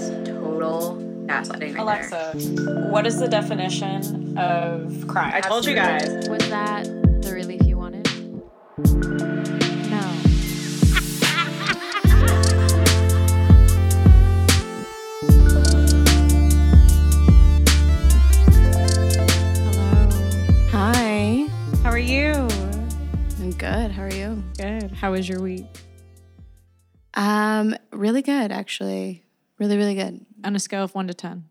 That's total gaslighting right Alexa, what is the definition of crime? I told you guys. Was that the relief you wanted? No. Hello. Hi. How are you? I'm good. How are you? Good. How was your week? Um, really good actually. Really, really good. On a scale of one to 10.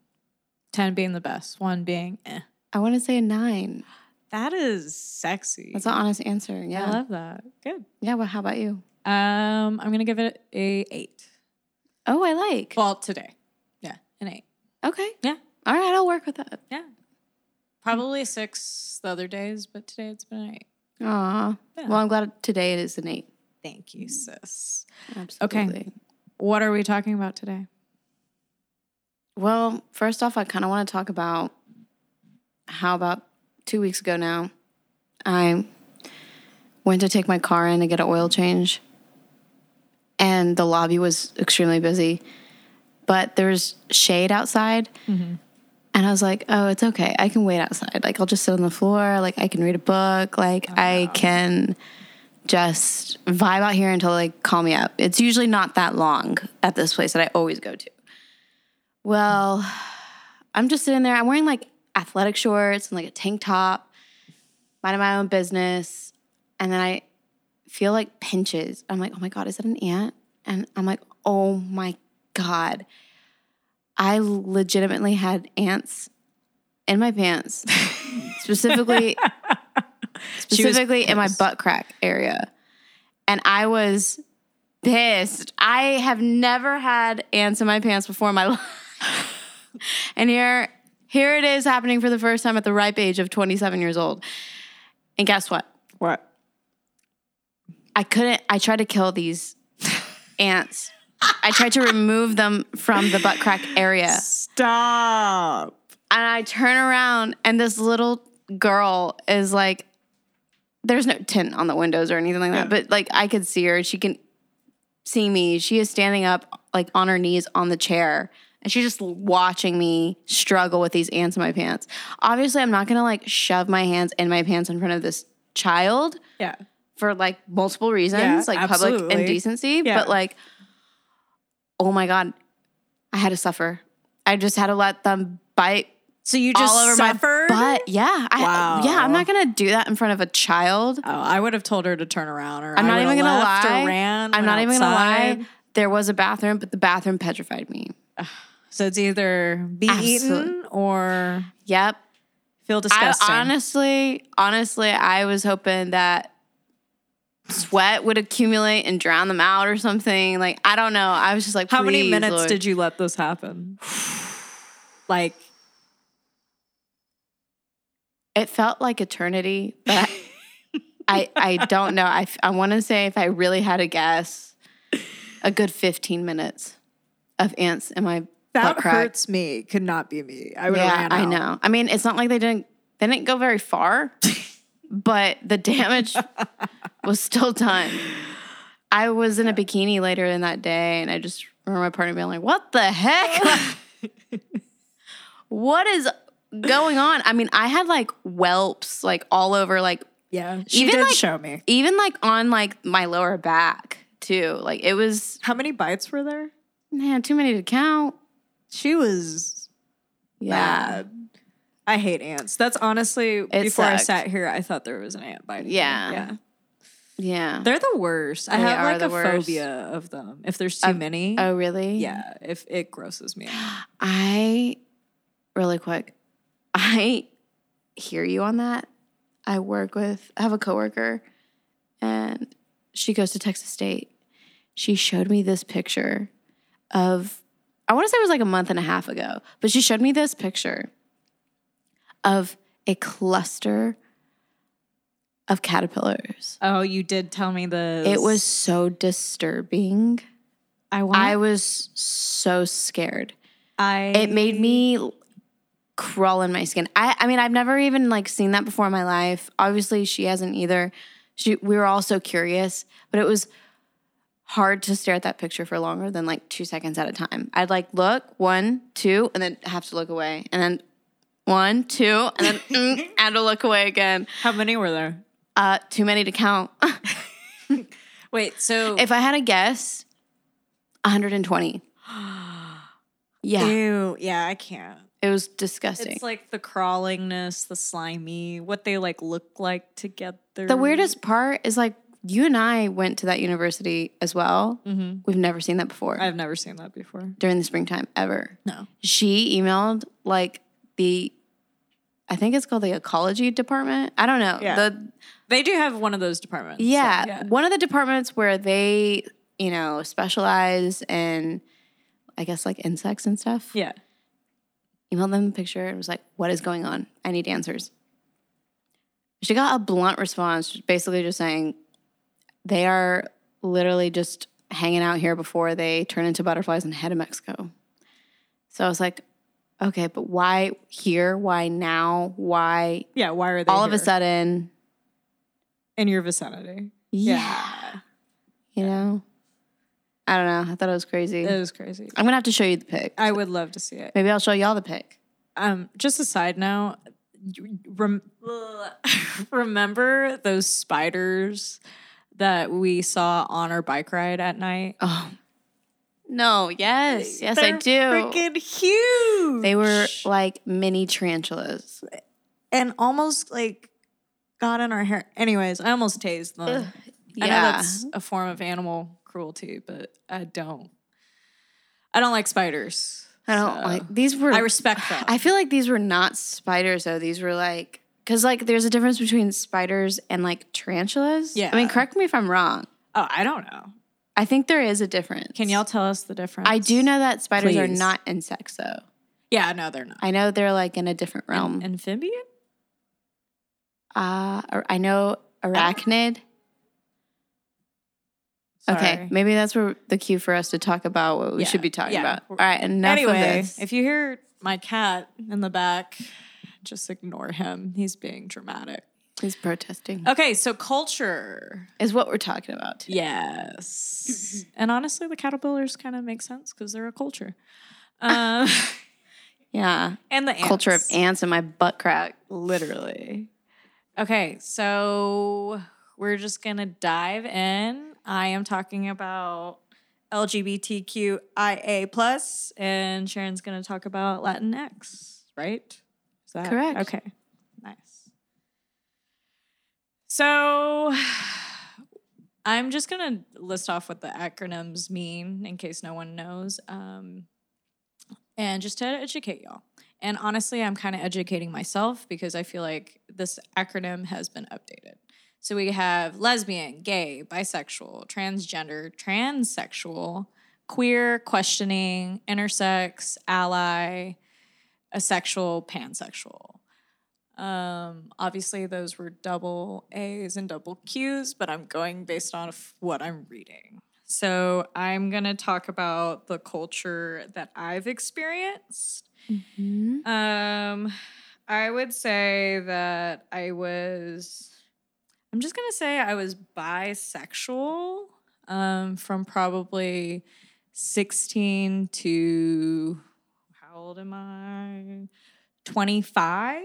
10 being the best, one being eh. I want to say a nine. That is sexy. That's an honest answer. Yeah. I love that. Good. yeah. Well, how about you? Um, I'm gonna give it a eight. Oh, I like. Well, today. Yeah, an eight. Okay. Yeah. All right. I'll work with that. Yeah. Probably six the other days, but today it's been an eight. Aw. Yeah. Well, I'm glad today it is an eight. Thank you, sis. Absolutely. Okay. What are we talking about today? Well, first off, I kind of want to talk about how about two weeks ago now, I went to take my car in to get an oil change, and the lobby was extremely busy, but there's shade outside. Mm-hmm. And I was like, oh, it's okay. I can wait outside. Like, I'll just sit on the floor. Like, I can read a book. Like, oh, I can just vibe out here until they call me up. It's usually not that long at this place that I always go to. Well, I'm just sitting there. I'm wearing like athletic shorts and like a tank top, minding my own business. And then I feel like pinches. I'm like, oh my God, is that an ant? And I'm like, oh my God. I legitimately had ants in my pants, specifically, specifically in my butt crack area. And I was pissed. I have never had ants in my pants before in my life. and here, here it is happening for the first time at the ripe age of 27 years old. And guess what? What? I couldn't, I tried to kill these ants. I tried to remove them from the butt crack area. Stop. And I turn around and this little girl is like, there's no tint on the windows or anything like that, Yeah. but like I could see her. She can see me. She is standing up like on her knees on the chair and she's just watching me struggle with these ants in my pants. Obviously, I'm not gonna like shove my hands in my pants in front of this child Yeah. for like multiple reasons, Yeah, like public indecency. Yeah. But like, oh my God, I had to suffer. I just had to let them bite So you just all over suffered? my butt. Yeah. I, Wow. Yeah, I'm not gonna do that in front of a child. Oh, I would have told her to turn around, or I'm not even gonna lie. Ran, I'm not even gonna lie. There was a bathroom, but the bathroom petrified me. So it's either be eaten or Yep. feel I disgusting. honestly, honestly, I was hoping that sweat would accumulate and drown them out or something. Like I don't know. I was just like, How many minutes Lord." did you let this happen? like It felt like eternity, but I I don't know. I I want to say if I really had to guess, a good 15 minutes of ants in my that butt crack. hurts me. Could not be me. I would Yeah, I know. I mean, it's not like they didn't they didn't go very far, but the damage was still done. I was in a bikini later in that day, and I just remember my partner being like, "What the heck? what is going on?" I mean, I had like whelps like all over, like Yeah, she Even, did like- show me. even like on like my lower back too. Like it was How many bites were there? man too many to count. She was Yeah. bad. I hate ants. That's honestly before I sat here, I thought there was an ant biting. me. Yeah. yeah. Yeah. They're the worst. I They have like a worst. phobia of them. If there's too many, Oh, really? yeah, if it grosses me. out. I really quick. I hear you on that. I work with I have a coworker and she goes to Texas State. She showed me this picture of I want to say it was like a month and a half ago, but she showed me this picture of a cluster of caterpillars. Oh, you did tell me this. It was so disturbing. I want. I was so scared. I. it made me crawl in my skin. I, I mean, I've never even like seen that before in my life. Obviously, she hasn't either. She, we were all so curious, but it was hard to stare at that picture for longer than like two seconds at a time. I'd like look one, two, and then have to look away, and then one, two, and then mm, and to look away again. How many were there? Uh, too many to count. Wait, so if I had a guess, 120. Yeah, Ew, yeah, I can't. it was disgusting. It's like the crawlingness, the slimy, what they like look like together. the weirdest part is like you and I went to that university as well. Mhm. We've never seen that before I've never seen that before. during the springtime ever. No. She emailed like the, I think it's called the ecology department. I don't know. Yeah. The They do have one of those departments. so, yeah, one of the departments where they you know specialize in, I guess like insects and stuff. Yeah. emailed them the picture and was like, "What is going on? I need answers." She got a blunt response, basically just saying they are literally just hanging out here before they turn into butterflies and head to Mexico. So I was like, "Okay, but why here? Why now? Why Yeah. Why are they all of a sudden?" in your vicinity? Yeah, you know. I don't know. I thought it was crazy. It was crazy. I'm gonna have to show you the pic. I would love to see it. Maybe I'll show y'all the pic. Um, just a side note. Rem- remember those spiders that we saw on our bike ride at night? Oh no! Yes, yes, I They're do. Freaking huge. They were like mini tarantulas. and almost like got in our hair. Anyways, I almost tased them. I know Yeah. that's a form of animal cruelty, but I don't. I don't like spiders. I don't so like these were I respect them. I feel like these were not spiders though. These were like cuz like there's a difference between spiders and like tarantulas. Yeah. I mean, correct me if I'm wrong. oh, I don't know. I think there is a difference. Can y'all tell us the difference? I do know that spiders are not insects though. Yeah, no, they're not. I know they're like in a different realm. Amphibian? Uh I know arachnid. Okay, Sorry. maybe that's where the cue for us to talk about what we Yeah, should be talking yeah. about. All right, enough of anyway, this. if you hear my cat in the back, just ignore him. He's being dramatic. He's protesting. Okay, so culture. Is what we're talking about today. Yes. and honestly, the caterpillars kind of make sense because they're a culture. Um, Yeah. and the Culture of ants. ants in my butt crack. Literally. Okay, so we're just gonna dive in. I am talking about LGBTQIA plus, and Sharon's gonna talk about Latinx, right? Is that Correct. Okay, nice. So I'm just gonna list off what the acronyms mean in case no one knows, um, and just to educate y'all. And honestly, I'm kind of educating myself because I feel like this acronym has been updated. So we have lesbian, gay, bisexual, transgender, transsexual, queer, questioning, intersex, ally, asexual, pansexual. Um, obviously, those were double A's and double Q's, but I'm going based on what I'm reading. So I'm gonna talk about the culture that I've experienced. Um, I would say that I was. I'm just gonna say I was bisexual. Um, from probably 16 to old am I? 25.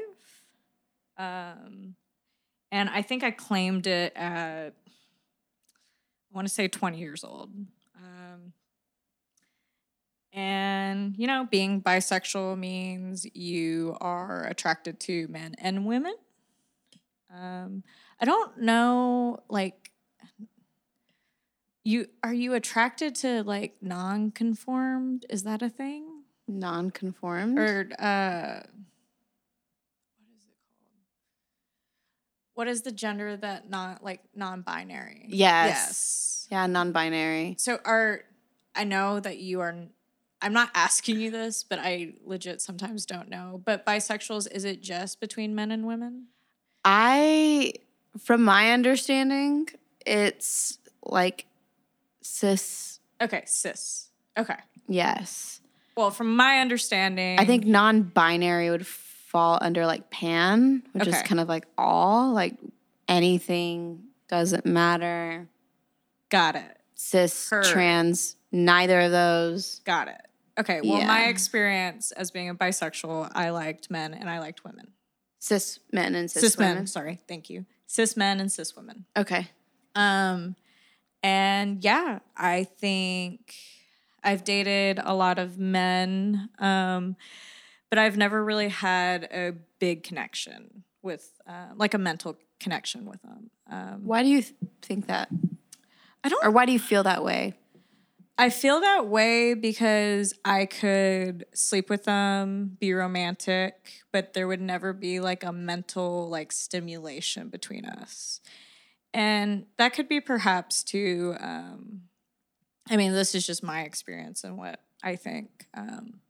Um, and I think I claimed it at I want to say 20 years old. Um, and, you know, being bisexual means you are attracted to men and women. Um, I don't know, like, you are you attracted to like non-conformed? Is that a thing? Non-conformed. Or uh, what is it called? What is the gender that not like non-binary? Yes. Yes. yeah, non-binary. So are I know that you are I'm not asking you this, but I legit sometimes don't know. But bisexuals, is it just between men and women? I, from my understanding, it's like cis. Okay, cis. Okay. Yes, Well, from my understanding, I think non-binary would fall under like pan, which is kind of like all, like anything doesn't matter. got it. cis, Heard. trans, neither of those. Got it. Okay. Well, my experience as being a bisexual, I liked men and I liked women. Cis men and cis, Cis, women. men. Sorry. Thank you. Cis men and cis women. Okay. Um, and yeah, I think I've dated a lot of men, um, but I've never really had a big connection with, uh, like a mental connection with them. Um, Why do you th- think that? I don't Or why do you feel that way? I feel that way because I could sleep with them, be romantic, but there would never be like a mental like stimulation between us. And that could be perhaps to um I mean, this is just my experience and what I think. Um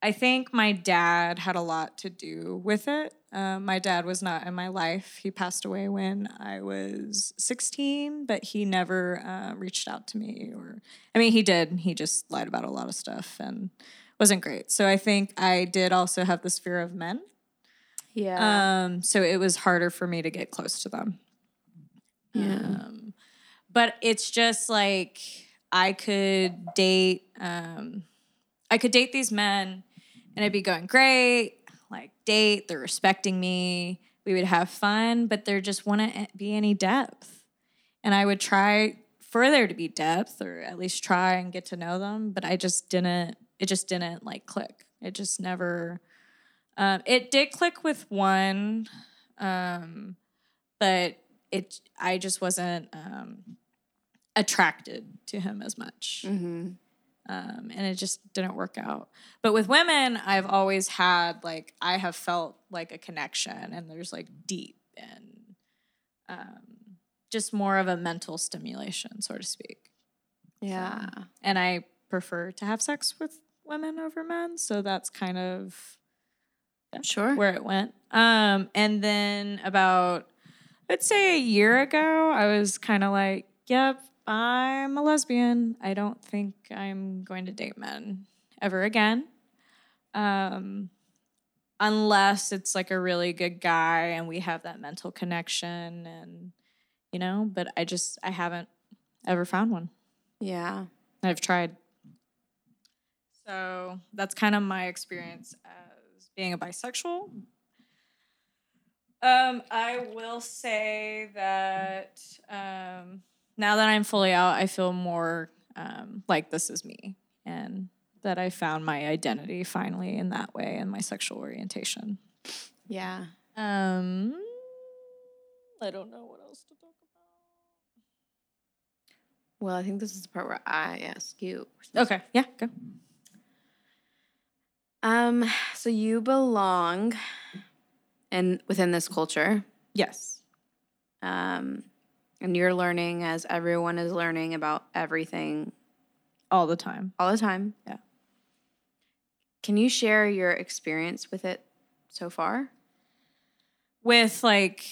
I think my dad had a lot to do with it. Um, my dad was not in my life. He passed away when I was 16, but he never uh, reached out to me. Or, I mean, he did. He just lied about a lot of stuff and wasn't great. So I think I did also have this fear of men. Yeah. Um, so it was harder for me to get close to them. yeah. Um, but it's just like I could date, um, I could date these men and it'd be going great, like date, they're respecting me, we would have fun, but there just wouldn't be any depth. And I would try for there to be depth or at least try and get to know them, but I just didn't, it just didn't like click. It just never, um, it did click with one, um, but it I just wasn't um, attracted to him as much, Mm-hmm. um, and it just didn't work out. But with women, I've always had like I have felt like a connection, and there's like deep and um, just more of a mental stimulation, so to speak. Yeah. And I prefer to have sex with women over men, so that's kind of Sure. where it went. Um, and then about, I'd say a year ago, I was kind of like, yep, I'm a lesbian. I don't think I'm going to date men ever again. Um, unless it's like a really good guy and we have that mental connection and, you know, but I just, I haven't ever found one. yeah. I've tried. So that's kind of my experience as being a bisexual. Um, I will say that um, now that I'm fully out, I feel more um, like this is me and that I found my identity finally in that way and my sexual orientation. Yeah. Um, I don't know what else to talk about. Well, I think this is the part where I ask you. Okay, yeah, go. Um, so you belong in within this culture. Yes. Um, and you're learning as everyone is learning about everything All the time. all the time. Yeah. Can you share your experience with it so far? with like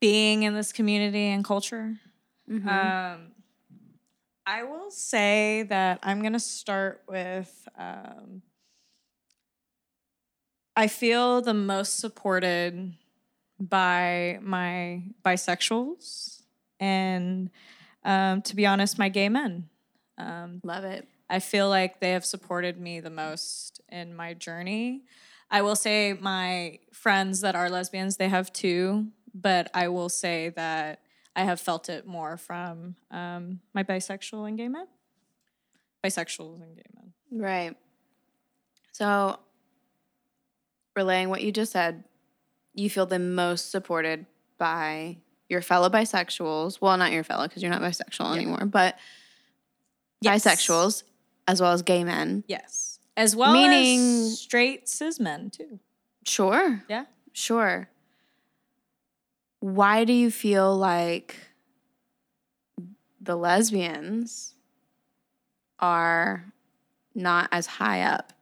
being in this community and culture. Mm-hmm. Um, I will say that I'm gonna start with. Um, I feel the most supported by my bisexuals and, um, to be honest, my gay men. Um, Love it. I feel like they have supported me the most in my journey. I will say my friends that are lesbians, they have too, but I will say that I have felt it more from um, my bisexual and gay men. Bisexuals and gay men. Right. So, relaying what you just said, you feel the most supported by your fellow bisexuals. Well, not your fellow because you're not bisexual Yeah. anymore, but Yes. bisexuals as well as gay men. Yes. As well Meaning- as straight cis men too. Sure. Yeah. Sure. Why do you feel like the lesbians are not as high up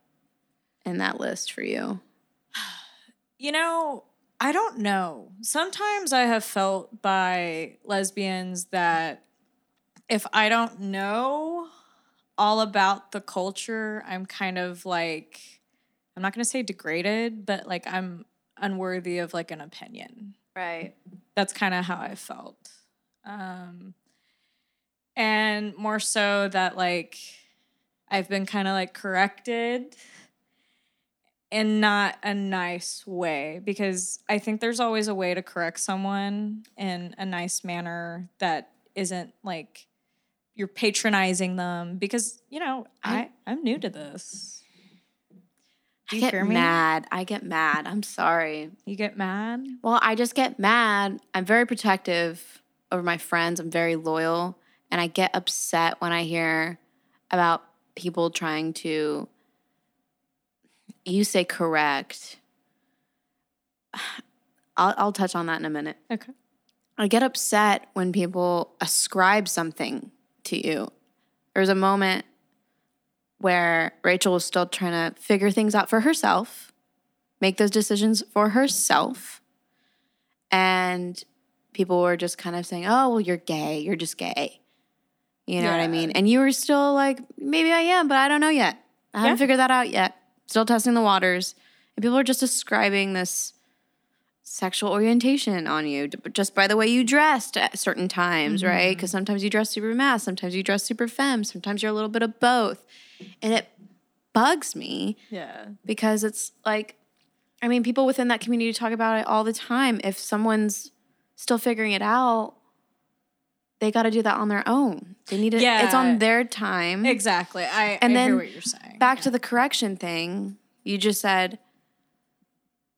in that list for you? You know, I don't know. Sometimes I have felt by lesbians that if I don't know all about the culture, I'm kind of like, I'm not going to say degraded, but like I'm unworthy of like an opinion. Right. That's kind of how I felt. Um, and more so that like I've been kind of like corrected in not a nice way because I think there's always a way to correct someone in a nice manner that isn't like you're patronizing them because you know I, I am new to this. I get mad. I get mad. I'm sorry. You get mad? Well, I just get mad. I'm very protective over my friends. I'm very loyal. And I get upset when I hear about people trying to, you say correct. I'll, I'll touch on that in a minute. Okay. I get upset when people ascribe something to you. There's a moment where Rachel was still trying to figure things out for herself, make those decisions for herself. And people were just kind of saying, oh, well, you're gay. You're just gay. You know yeah. what I mean? And you were still like, maybe I am, but I don't know yet. I haven't figured that out yet. Still testing the waters. And people are just describing this sexual orientation on you just by the way you dressed at certain times, mm-hmm. right? Because sometimes you dress super mass, sometimes you dress super femme, sometimes you're a little bit of both. And it bugs me. Yeah. Because it's like, I mean, people within that community talk about it all the time. If someone's still figuring it out, they got to do that on their own. They need it. Yeah. It's on their time. Exactly. I, and I then hear what you're saying. Back yeah. to the correction thing. You just said,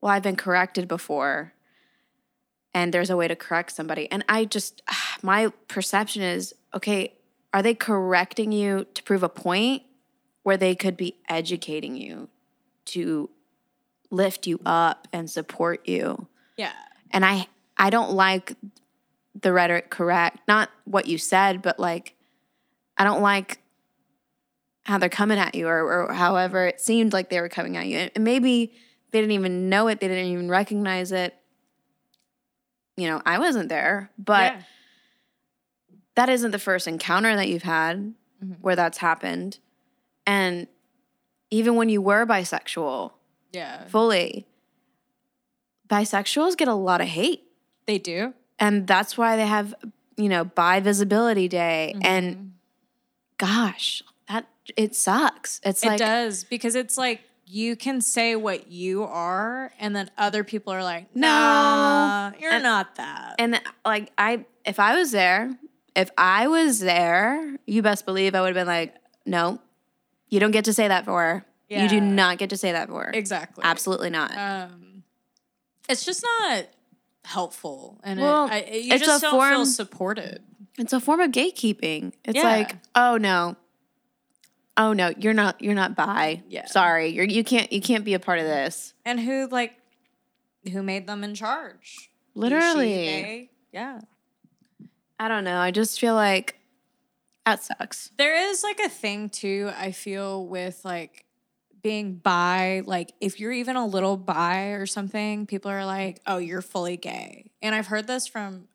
well, I've been corrected before and there's a way to correct somebody. And I just, my perception is okay, are they correcting you to prove a point where they could be educating you to lift you up and support you? Yeah. And I, I don't like the rhetoric correct, not what you said, but like, I don't like how they're coming at you or, or however it seemed like they were coming at you. And maybe they didn't even know it, they didn't even recognize it. You know, I wasn't there, but yeah. that isn't the first encounter that you've had mm-hmm. where that's happened. And even when you were bisexual, yeah, fully, bisexuals get a lot of hate. They do. And that's why they have, you know, bi visibility day. Mm-hmm. And gosh, that it sucks. It's it like it does because it's like you can say what you are and then other people are like no nah, you're and, not that and like i if i was there if i was there you best believe i would have been like no you don't get to say that for her yeah. you do not get to say that for her exactly absolutely not um it's just not helpful and well, it, I, you just don't form, feel supported it's a form of gatekeeping it's yeah. like oh no oh no, you're not you're not bi. Yeah. Sorry. You're you can't you can't be a part of this. And who like who made them in charge? Literally. yeah. I don't know. I just feel like that sucks. There is like a thing too, I feel with like being bi, like if you're even a little bi or something, people are like, "Oh, you're fully gay." And I've heard this from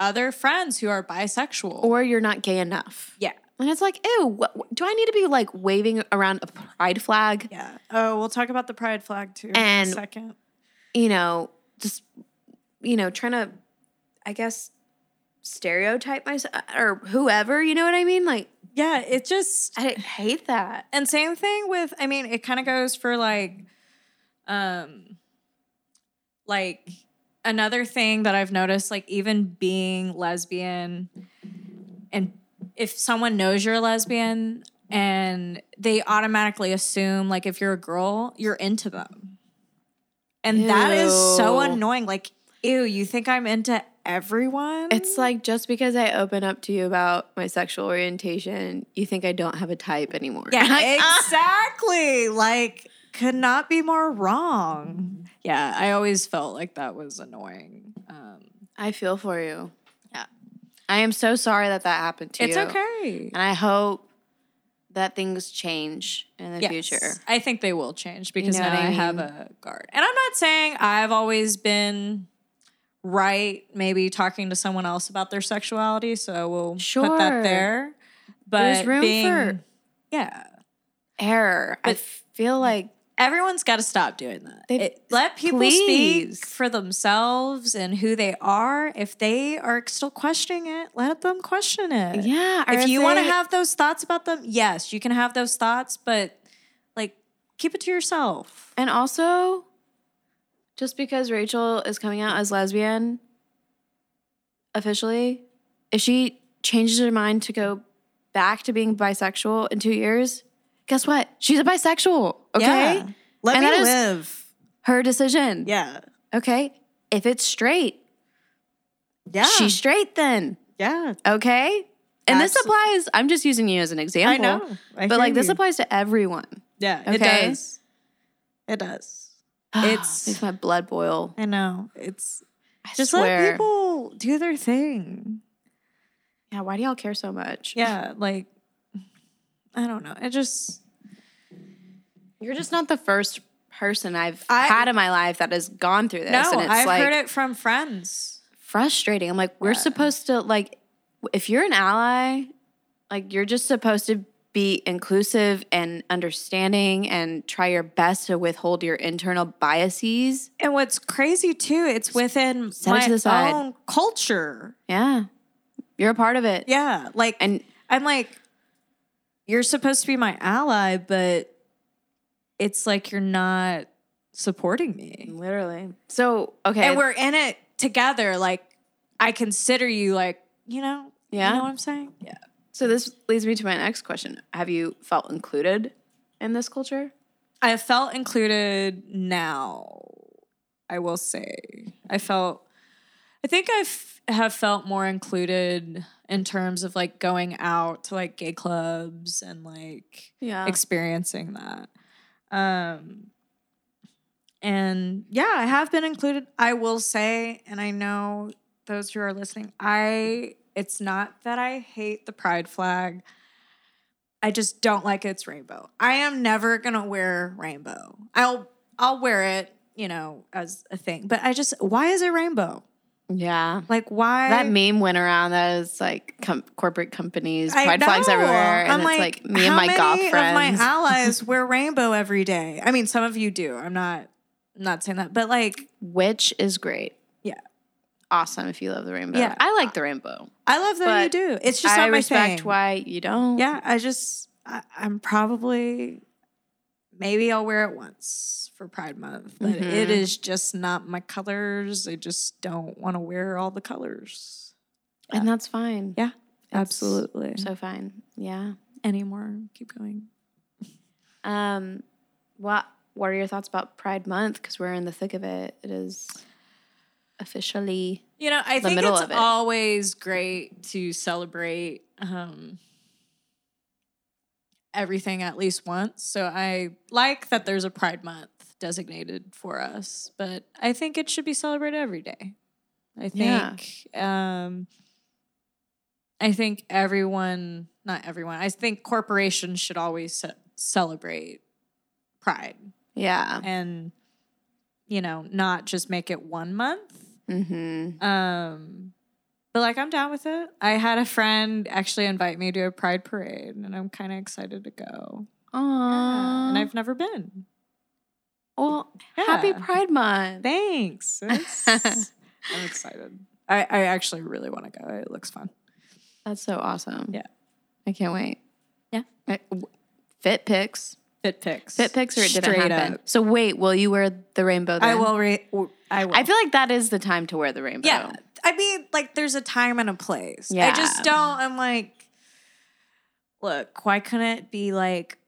other friends who are bisexual. Or you're not gay enough. Yeah. And it's like, ew, what, do I need to be like waving around a pride flag? Yeah. Oh, we'll talk about the pride flag too and, in a second. You know, just, you know, trying to, I guess, stereotype myself uh, or whoever, you know what I mean? Like, yeah, it just, I hate that. And same thing with, I mean, it kind of goes for like, um, like another thing that I've noticed, like even being lesbian and if someone knows you're a lesbian and they automatically assume like if you're a girl, you're into them. And ew. that is so annoying. Like, ew, you think I'm into everyone? It's like just because I open up to you about my sexual orientation, you think I don't have a type anymore. Yeah, exactly. like, could not be more wrong. Yeah, I always felt like that was annoying. Um, I feel for you. Yeah. I am so sorry that that happened to it's you. It's okay. And I hope that things change in the yes, future. I think they will change because you know now I, mean? have a guard. And I'm not saying I've always been right, maybe talking to someone else about their sexuality. So we'll sure. put that there. But there's room being, for yeah error. But, I feel like everyone's got to stop doing that. It- let people please. speak for themselves and who they are. If they are still questioning it, let them question it. Yeah. If you want to have those thoughts about them, yes, you can have those thoughts, but like keep it to yourself. And also, just because Rachel is coming out as lesbian officially, if she changes her mind to go back to being bisexual in two years, guess what? She's a bisexual. Okay. Yeah. Let And me live. Her decision. Yeah. Okay. If it's straight, Yeah. she's straight then. yeah. Okay. And this applies, I'm just using you as an example. I know. I But like this applies to everyone. Yeah, it does. It does. It's makes my blood boil. I know. It's I just swear. let people do their thing. Yeah, why do y'all care so much? Yeah, like I don't know. It just You're just not the first person I've I- had in my life that has gone through this. no. and it's I've like heard it from friends. frustrating. I'm like, we're Yeah. supposed to like if you're an ally, like you're just supposed to be inclusive and understanding and try your best to withhold your internal biases. And what's crazy too, it's within Set my the side. own culture. Yeah. You're a part of it. Yeah, like And I'm like, you're supposed to be my ally, but it's like you're not supporting me. literally. So, okay. And we're in it together. Like, I consider you like, you know, Yeah. you know what I'm saying? Yeah. So this leads me to my next question. Have you felt included in this culture? I have felt included now. I will say, I felt. I think I have felt more included in terms of like going out to like gay clubs and like Yeah. experiencing that. Um, and yeah, I have been included. I will say, and I know those who are listening, I it's not that I hate the pride flag. I just don't like its rainbow. I am never gonna wear rainbow. I'll I'll wear it, you know, as a thing. But I just why is it rainbow? yeah. Like why That meme went around that is like com- corporate companies, pride flags everywhere, and I'm it's like, me and my goth friends. Of my allies wear rainbow every day. I mean, some of you do. I'm not I'm not saying that, but like, Which is great. Yeah. Awesome if you love the rainbow. Yeah. I like the rainbow. I love that you do. It's just I not my respect thing. why you don't. Yeah, I just I, I'm probably maybe I'll wear it once for Pride Month, but Mhm. it is just not my colors. I just don't want to wear all the colors. And that's fine. Yeah, It's Absolutely. So fine. Yeah. Anymore. Keep going. Um what what are your thoughts about Pride Month? Because we're in the thick of it. It is officially You know, I the think it's it. always great to celebrate um, everything at least once. So I like that there's a Pride Month designated for us, but I think it should be celebrated every day. I Yeah. think um, I think everyone, not everyone, I think corporations should always ce- celebrate Pride Yeah. and you know, not just make it one month. Mm-hmm. Um, but like I'm down with it. I had a friend actually invite me to a pride parade, and I'm kind of excited to go. Yeah, and I've never been. well, yeah. happy Pride Month. Thanks. I'm excited. I, I actually really want to go. It looks fun. That's so awesome. Yeah. I can't wait. Yeah. I- w- Fit pics. Fit pics. Fit pics or it didn't Straight happen. up. So wait, will you wear the rainbow then? I will. Re- I will. I feel like that is the time to wear the rainbow. Yeah. I mean, like, there's a time and a place. Yeah. I just don't. I'm like, look, why couldn't it be like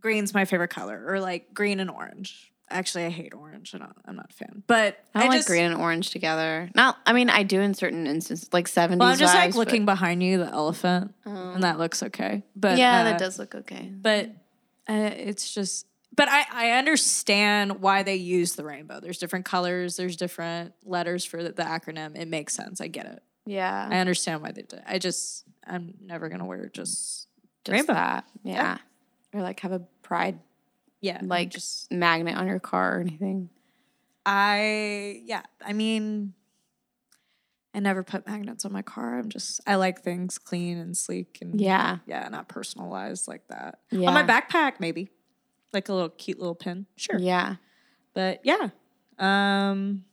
green's my favorite color or like green and orange? Actually, I hate orange. I don't, I'm not a fan. But I don't like just, green and orange together. Not, I mean, I do in certain instances, like 70s Well, I'm just like vibes, looking behind you, the elephant, but- and that looks okay. But yeah, uh, that does look okay. But uh, it's just. But I, I understand why they use the rainbow. There's different colors. There's different letters for the, the acronym. It makes sense. I get it. Yeah. I understand why they did. it. I just I'm never gonna wear just just rainbow. that. Yeah. Or like have a pride yeah. like just magnet on your car or anything. I yeah. I mean, I never put magnets on my car. I'm just I like things clean and sleek and Yeah. yeah, not personalized like that. Yeah. On my backpack maybe. Like a little cute little pin. Sure. Yeah. But yeah. Um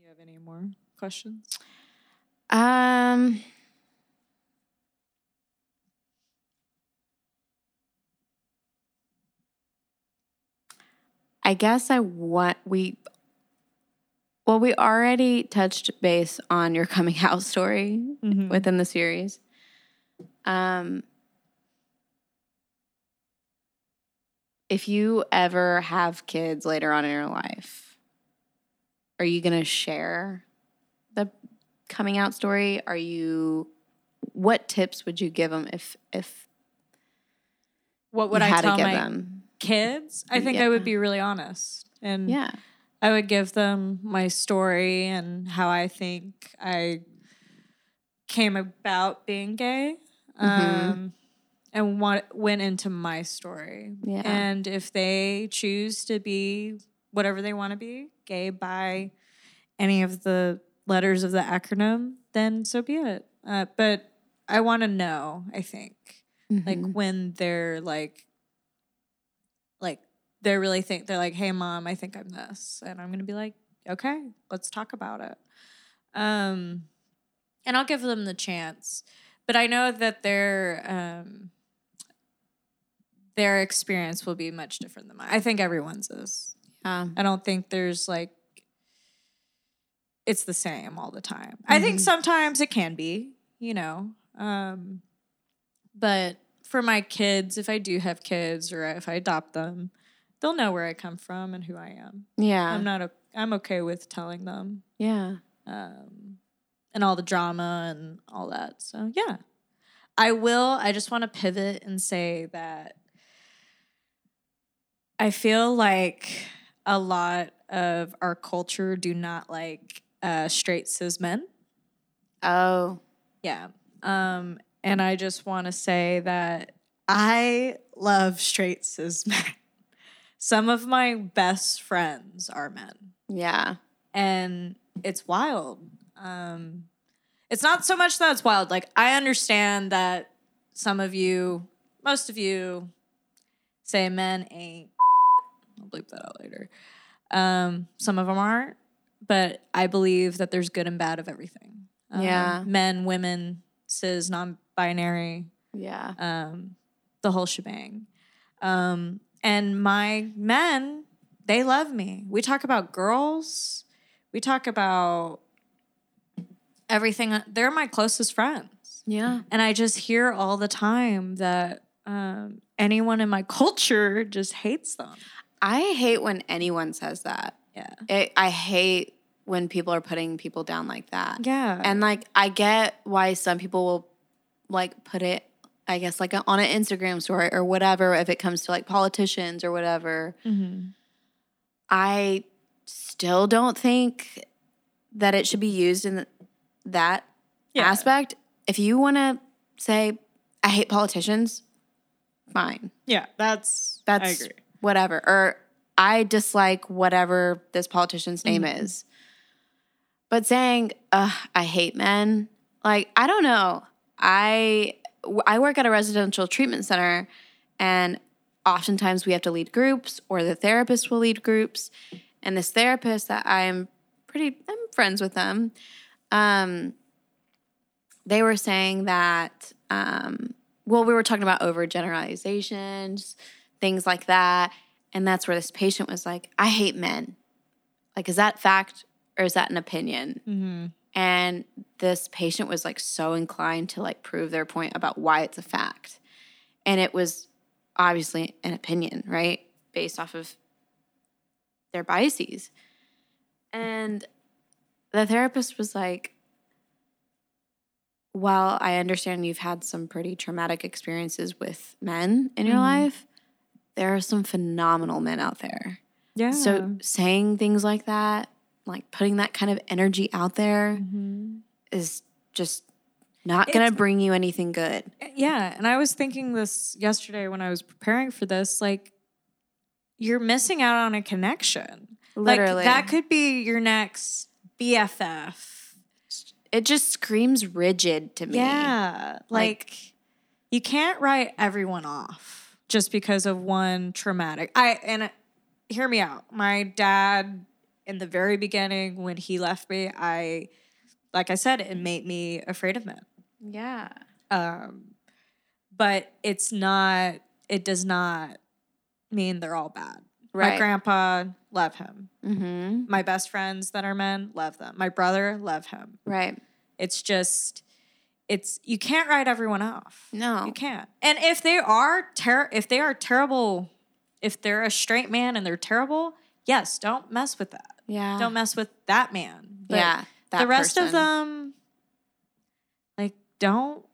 You have any more questions? Um. I guess I want we. Well, we already touched base on your coming out story Mm-hmm. within the series. Um, if you ever have kids later on in your life, are you going to share the coming out story? Are you what tips would you give them if if What would I tell to give my them? kids? I think I would be really honest. And Yeah. I would give them my story and how I think I came about being gay. Mm-hmm. Um, and what went into my story. Yeah. And if they choose to be whatever they want to be, gay by any of the letters of the acronym, then so be it. Uh, but I want to know, I think, like Mhm. when they're like, like they're really think they're like, "Hey, mom, I think I'm this," and I'm gonna be like, "Okay, let's talk about it." Um, and I'll give them the chance, but I know that their um, their experience will be much different than mine. I think everyone's is. Yeah. I don't think there's like it's the same all the time. I think sometimes it can be, you know. Um but for my kids, if I do have kids or if I adopt them, they'll know where I come from and who I am. Yeah. I'm not a, I'm okay with telling them yeah. um and all the drama and all that. So, yeah. I will I just want to pivot and say that I feel like a lot of our culture do not like uh, straight cis men. Oh. Yeah. Um, and I just want to say that I love straight cis men. Some of my best friends are men, Yeah. and it's wild. Um, it's not so much that it's wild. Like, I understand that some of you, most of you, say men ain't. I'll bleep that out later. Um, some of them aren't, but I believe that there's good and bad of everything. Um, Yeah. Men, women, cis, non binary, Yeah. um, the whole shebang. Um, and my men, they love me. We talk about girls, we talk about everything. They're my closest friends. Yeah. And I just hear all the time that um, anyone in my culture just hates them. I hate when anyone says that. Yeah. It, I hate when people are putting people down like that. Yeah. And like I get why some people will like put it I guess like on an Instagram story or whatever if it comes to like politicians or whatever. Mhm. I still don't think that it should be used in that Yeah. aspect. If you want to say I hate politicians, fine. yeah, that's, That's I agree. Whatever. Or I dislike whatever this politician's name Mm-hmm. is. But saying, Ugh, I hate men, like, I don't know. I I work at a residential treatment center and oftentimes we have to lead groups or the therapist will lead groups. And this therapist that I'm pretty I'm friends with them. Um they were saying that um well, we were talking about overgeneralizations, things like that. And that's where this patient was like, I hate men. Like, is that fact or is that an opinion? Mm-hmm. And this patient was like so inclined to like prove their point about why it's a fact. And it was obviously an opinion, right? Based off of their biases. And the therapist was like, Well, I understand you've had some pretty traumatic experiences with men in your Mhm. life, there are some phenomenal men out there. Yeah. So saying things like that, like putting that kind of energy out there Mhm. is just not going to bring you anything good. Yeah, and I was thinking this yesterday when I was preparing for this. Like, you're missing out on a connection. Literally. like that could be your next BFF. it just screams rigid to me. Yeah, like, Like- you can't write everyone off. Just because of one traumatic. I and uh, hear me out. My dad in the very beginning when he left me, I like I said, it made me afraid of men. Yeah. Um, but it's not. It does not mean they're all bad. My grandpa, love him. Mm-hmm. My best friends that are men, love them. My brother, love him. Right. It's just, it's you can't write everyone off. No. You can't. And if they are ter- if they are terrible, if they're a straight man and they're terrible, yes, don't mess with that. Yeah. Don't mess with that man. But yeah. That the rest of them, like, don't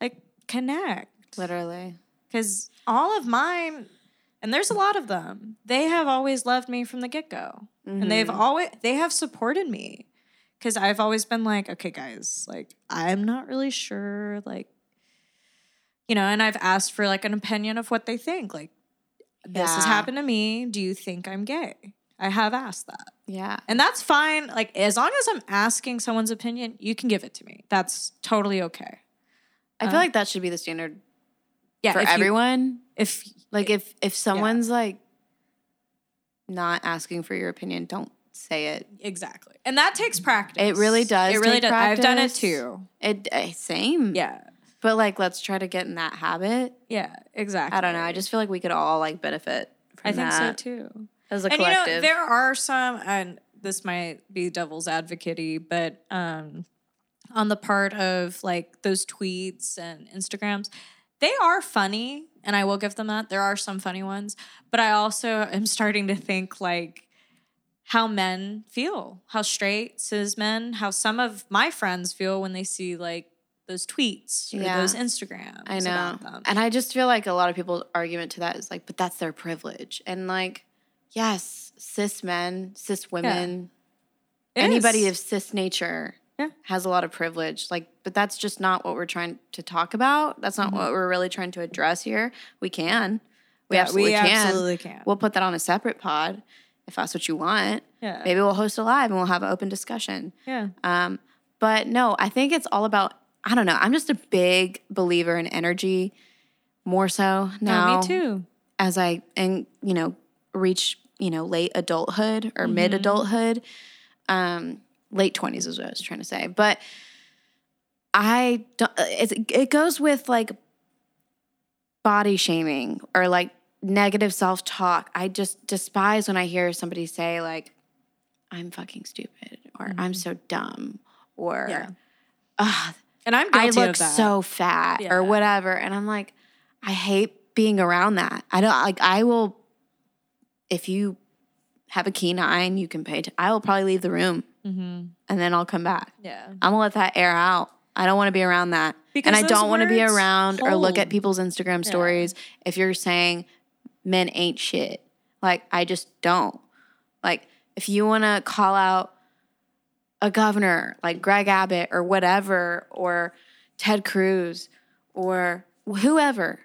like connect Literally. because all of mine, and there's a lot of them. They have always loved me from the get go, and they've Mhm. always they have supported me because I've always been like, okay, guys, like I'm not really sure, like, you know, and I've asked for like an opinion of what they think, like. This has happened to me. Do you think I'm gay? I have asked that. Yeah. And that's fine. Like, as long as I'm asking someone's opinion, you can give it to me. That's totally okay. I feel Uh, like that should be the standard Yeah. for if you- everyone. if like if if someone's like not asking for your opinion, don't say it. exactly. And that takes practice. It really does It really does. I've done it too. It eh, same. Yeah. But like let's try to get in that habit. Yeah. Exactly. I don't know. I just feel like we could all like benefit from I think so that too. as a and collective. you know, there are some, and this might be devil's advocate but um, on the part of like those tweets and Instagrams, they are funny, and I will give them that. There are some funny ones, but I also am starting to think like how men feel, how straight cis men, how some of my friends feel when they see like those tweets or Yeah. those Instagrams. I know. about them. And I just feel like a lot of people's argument to that is like, but that's their privilege. And like, yes, cis men, cis women, It anybody is. of cis nature Yeah. has a lot of privilege. Like, but that's just not what we're trying to talk about. That's not what we're really trying to address here. We can. We Mm-hmm. Yeah, absolutely we can. absolutely can. We'll put that on a separate pod if that's what you want. yeah. Maybe we'll host a live and we'll have an open discussion. Yeah. Um, but no, I think it's all about. I don't know. I'm just a big believer in energy, more so now. No, me too. As I and you know reach you know late adulthood or mid adulthood, um, late twenties is what I was trying to say. But I don't. It's, it goes with like body shaming or like negative self talk. I just despise when I hear somebody say like, "I'm fucking stupid" or "I'm so dumb" or Yeah. "Ugh, And I'm I look so fat" Yeah. or whatever. And I'm like, I hate being around that. I don't like. I will if you have a keen eye and you can pay. T- I will probably leave the room Mm-hmm. and then I'll come back. Yeah. I'm gonna let that air out. I don't want to be around that. Because and I don't want to be around or look at people's Instagram stories if you're saying men ain't shit. Like I just don't. Like if you want to call out a governor like Greg Abbott or whatever or Ted Cruz or whoever,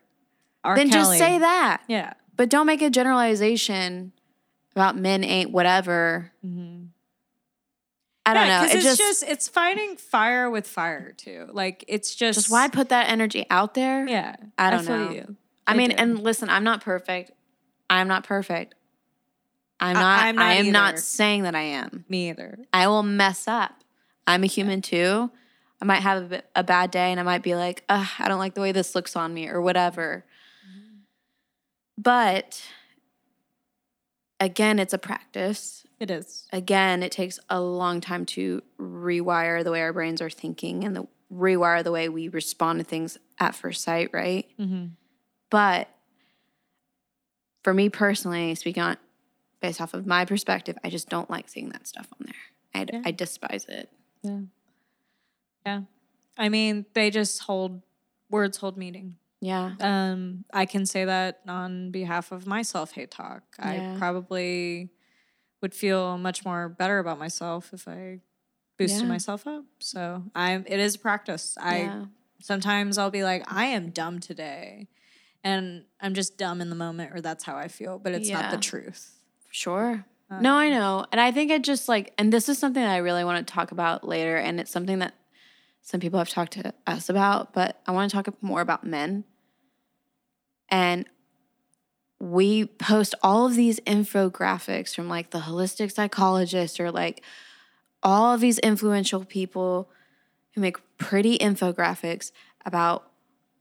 R. then just say that. Yeah. But don't make a generalization about men ain't whatever. Mm-hmm. I don't know. It it's just, just, it's fighting fire with fire too. Like it's just just why put that energy out there? Yeah. I don't feel know. You. I mean, do. and listen, I'm not perfect. I'm not perfect. I'm not. I, I'm not am not saying that I am. me either. I will mess up. I'm a human too. I might have a, bit, a bad day, and I might be like, Ugh, I don't like the way this looks on me, or whatever. But again, it's a practice. It is. Again, it takes a long time to rewire the way our brains are thinking and the rewire the way we respond to things at first sight, right? Mm-hmm. But for me personally, speaking on based off of my perspective, I just don't like seeing that stuff on there. I, Yeah. I despise it. Yeah. Yeah. I mean, they just hold words hold meaning. Yeah. Um, I can say that on behalf of my self hate talk. Yeah. I probably would feel much more better about myself if I boosted Yeah. myself up. So I'm it is practice. I sometimes I'll be like, I am dumb today. And I'm just dumb in the moment, or that's how I feel, but it's not the Yeah. truth. Sure. Uh, no, I know. And I think it just like, and this is something that I really want to talk about later. And it's something that some people have talked to us about, but I want to talk more about men and we post all of these infographics from like the holistic psychologist or like all of these influential people who make pretty infographics about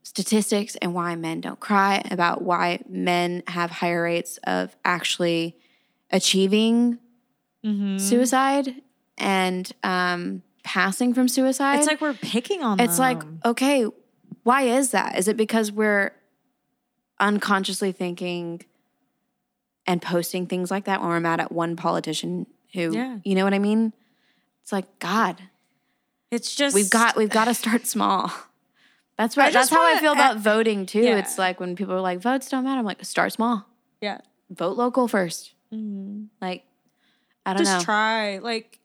statistics and why men don't cry, about why men have higher rates of actually achieving Mm-hmm. suicide and um, passing from suicide. It's like we're picking on it's like, okay, why is that? Is it because we're unconsciously thinking and posting things like that when we're mad at one politician who, Yeah. you know what I mean? It's like, God, it's just we've got we've got to start small. That's I that's how I feel about voting too. Yeah. It's like when people are like votes don't matter. I'm like start small. yeah. Vote local 1st Mhm. Like I don't Just know. try. Like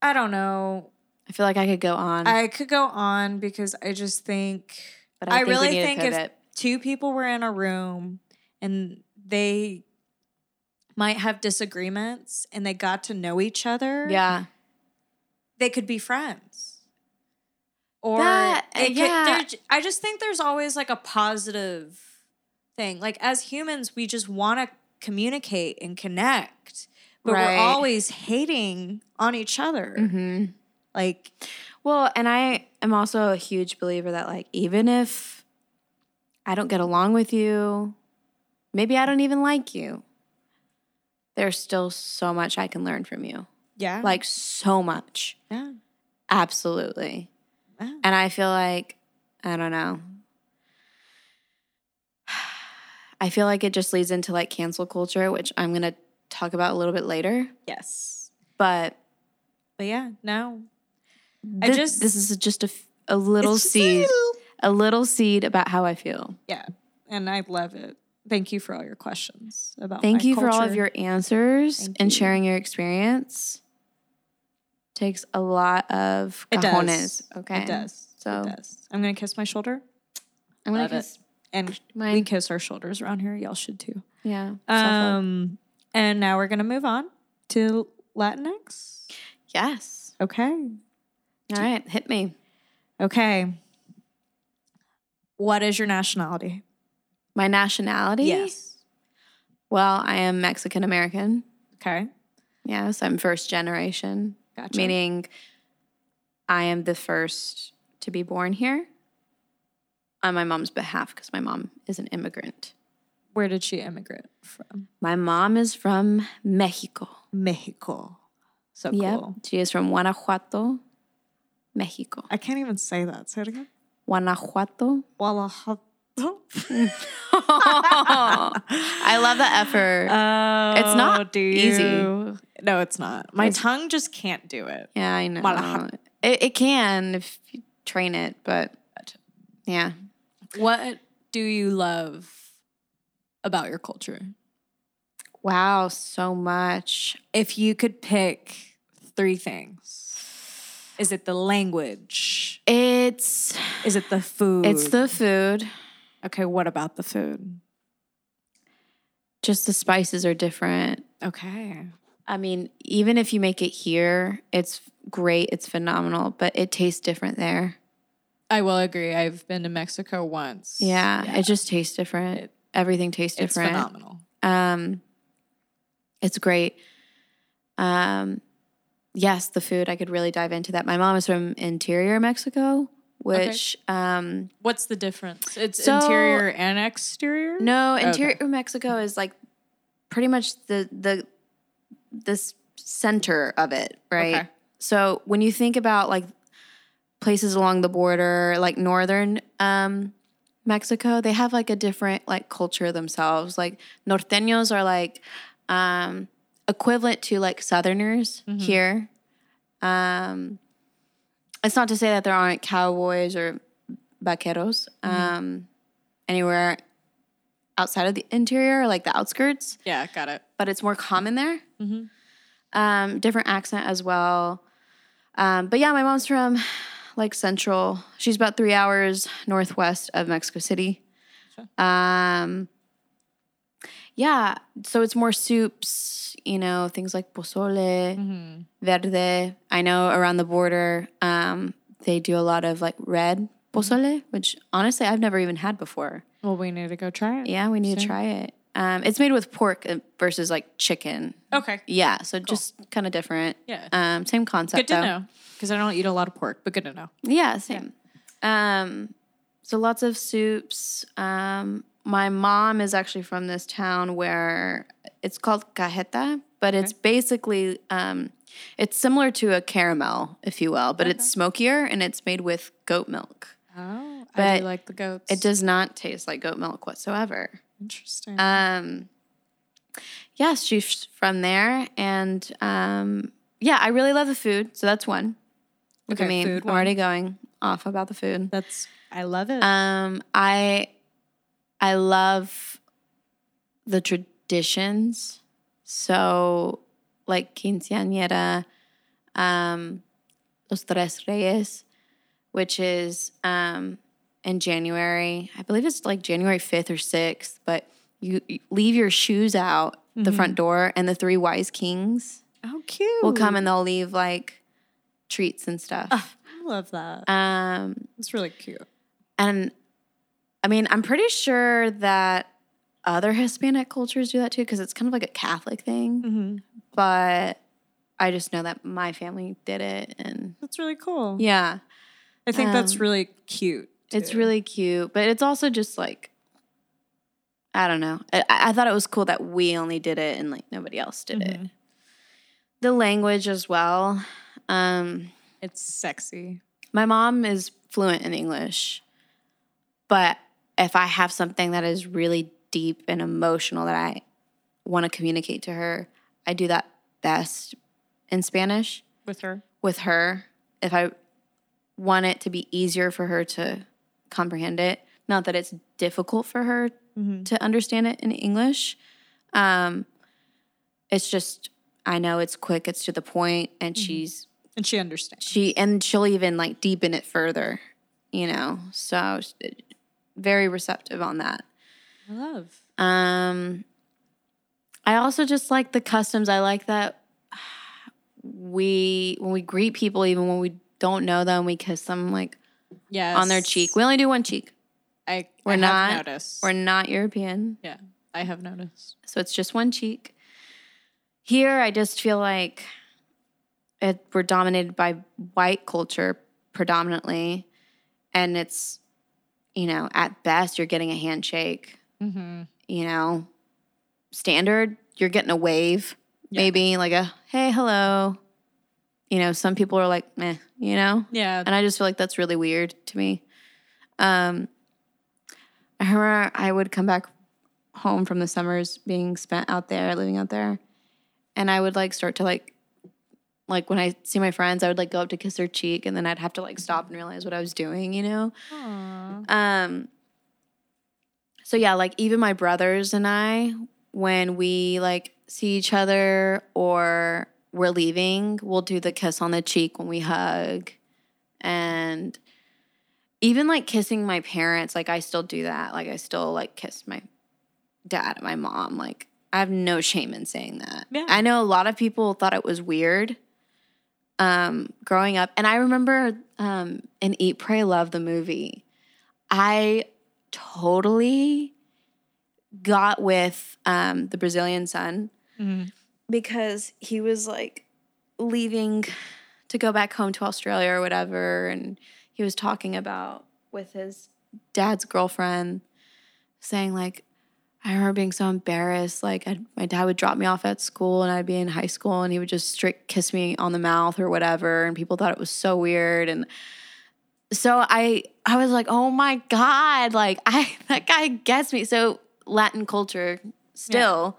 I don't know. I feel like I could go on, I could go on because I just think but I, I, think really think if two people were in a room and they might have disagreements and they got to know each other, yeah. they could be friends. Or That- could- yeah. I just think there's always like a positive thing. Like as humans, we just want to communicate and connect, but Right. we're always hating on each other. hmm Like Well, and I am also a huge believer that like even if I don't get along with you, maybe I don't even like you. There's still so much I can learn from you. yeah, Like so much. yeah, Absolutely. And I feel like I don't know. I feel like it just leads into like cancel culture, which I'm going to talk about a little bit later. yes. But But yeah, no. I just- this is just a, a little It's just a seed, a little seed about how I feel. Yeah, and I love it. Thank you for all your questions about. Thank you for all of your answers Thank and you. sharing your experience. Takes a lot of It does. Okay. It does. So- it does. I'm gonna kiss my shoulder, I'm gonna Love it. kiss and we kiss our shoulders around here. Y'all should too. Yeah. Um, and now we're gonna move on to Latinx. yes. Okay. All right. Hit me. Okay. What is your nationality? My nationality? Yes. Well, I am Mexican American. Okay. Yes, I'm first generation, Gotcha. meaning I am the first to be born here on my mom's behalf because my mom is an immigrant. where did she immigrate from? My mom is from Mexico. Mexico. So Yep. cool. She is from Guanajuato, Mexico. I can't even say that. Say it again. Guanajuato. Guanajuato. I love the effort. Oh, It's not easy. No, it's not. My It's- tongue just can't do it. yeah, I know. It, it can if you train it, but yeah. What do you love about your culture? Wow, so much. If you could pick three things, is it the language? It's Is it the food? it's the food. Okay. What about the food? Just the spices are different. Okay. I mean, even if you make it here, it's great, it's phenomenal, but it tastes different there. I will agree. I've been to Mexico once. Yeah, it just tastes different. It- Everything tastes it's different. phenomenal. Um, it's great. Um, yes, the food I could really dive into that. My mom is from interior Mexico, which um, What's the difference? It's So- interior and exterior. no, Okay. interior Mexico is like pretty much the the this center of it, right? Okay. So when you think about like places along the border, like northern um, Mexico, they have like a different like culture themselves. Like norteños are like um, equivalent to like southerners Mhm. here. Um, it's not to say that there aren't cowboys or vaqueros um, anywhere outside of the interior, like the outskirts, Yeah, got it. but it's more common there Mhm. um, different accent as well. Um, but yeah, my mom's from like central. She's about three hours northwest of Mexico City. Sure. Um, yeah, so it's more soups, you know, things like pozole, Mm-hmm. verde. I know around the border, um, they do a lot of like red pozole, which honestly I've never even had before. Well, we need to go try it. Yeah, we need to try it. Um, it's made with pork uh, versus like chicken. Okay. Yeah, so just kind of different. Yeah. Um, same concept. Good to though. know because I don't eat a lot of pork, but good to know. Yeah, same. Um, so lots of soups. Um, my mom is actually from this town where it's called cajeta, but it's basically um, it's similar to a caramel, if you will, but it's smokier and it's made with goat milk. Oh, I do like the goats. It does not taste like goat milk whatsoever. Interesting. Um, yeah, she's from there, and um, yeah, I really love the food. So that's one. Look Okay, at me, food I'm already going off about the food. That's I love it. Um, I I love the traditions. So like quinceañera, um, los tres reyes, which is um in January. I believe it's like January fifth or sixth. But you, you leave your shoes out the front door, and the three wise kings oh, cute. will come and they'll leave like treats and stuff. I love that. Um, It's really cute. And I mean, I'm pretty sure that other Hispanic cultures do that too, because it's kind of like a Catholic thing. Mm-hmm. But I just know that my family did it. And That's really cool. yeah, I think that's Um, really cute. it's really cute. But it's also just like, I don't know. I, I thought it was cool that we only did it and like nobody else did it. Mhm. The language as well. Um, It's sexy. My mom is fluent in English, but if I have something that is really deep and emotional that I want to communicate to her, I do that best in Spanish with her. with her. If I want it to be easier for her to comprehend it, not that it's difficult for her Mm-hmm. to understand it in English. Um, it's just I know it's quick, it's to the point, and she's And she understands. she and she'll even like deepen it further you know so very receptive on that I love. um i also just like the customs i like that we when we greet people even when we don't know them we kiss them like Yes. on their cheek we only do one cheek I, We're I not- noticed. we're not european yeah, I have noticed. so it's just one cheek here i just feel like it, we're dominated by white culture predominantly and it's you know at best you're getting a handshake Mm-hmm. you know standard you're getting a wave Yeah. maybe like a hey hello you know some people are like meh you know Yeah. and I just feel like that's really weird to me. Um, I remember I would come back home from the summers being spent out there, living out there, and I would like start to like, like when I see my friends, I would like go up to kiss their cheek, and then I'd have to like stop and realize what I was doing, you know. Aw. Um. So yeah, like even my brothers and I, when we like see each other or we're leaving, we'll do the kiss on the cheek when we hug, and even like kissing my parents, like I still do that. Like I still like kiss my dad and my mom. Like I have no shame in saying that. Yeah. I know a lot of people thought it was weird um growing up and i remember um in eat pray love the movie i totally got with um the brazilian son Mhm. because he was like leaving to go back home to australia or whatever and he was talking about with his dad's girlfriend saying like I remember being so embarrassed. Like I'd, my dad would drop me off at school, and I'd be in high school, and he would just straight kiss me on the mouth or whatever, and people thought it was so weird. And so I, I was like, oh my god, like I that guy gets me. So Latin culture still,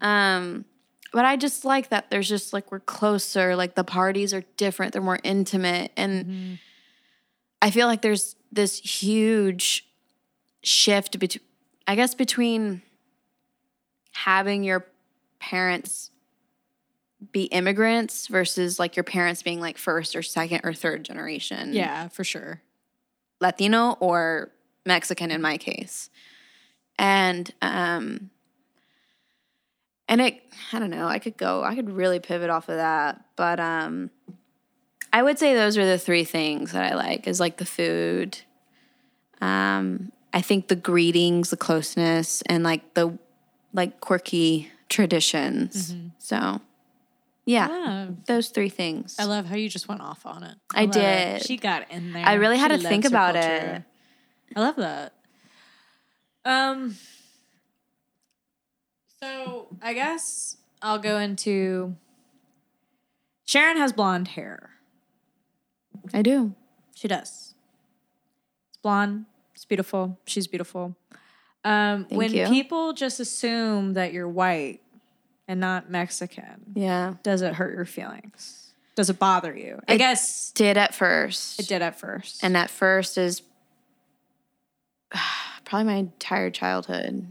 um, but I just like that. There's just like we're closer. Like the parties are different. They're more intimate, and Mhm. I feel like there's this huge shift between, I guess, between having your parents be immigrants versus like your parents being like first or second or third generation Yeah, for sure. Latino or Mexican in my case. And um and it I don't know, I could go I could really pivot off of that, but um I would say those are the three things that I like is like the food. Um I think the greetings, the closeness, and like the like quirky traditions. So, yeah, Yeah. those three things. I love how you just went off on it. I it. did. She got in there. I really had She to think about culture. it. I love that. Um. So I guess I'll go into. Sharon has blonde hair. I do. She does. It's blonde. It's beautiful. She's beautiful. Um, when you. people just assume that you're white and not Mexican, Yeah. does it hurt your feelings? Does it bother you? I It guess Did at first. it did at first. And at first is probably my entire childhood.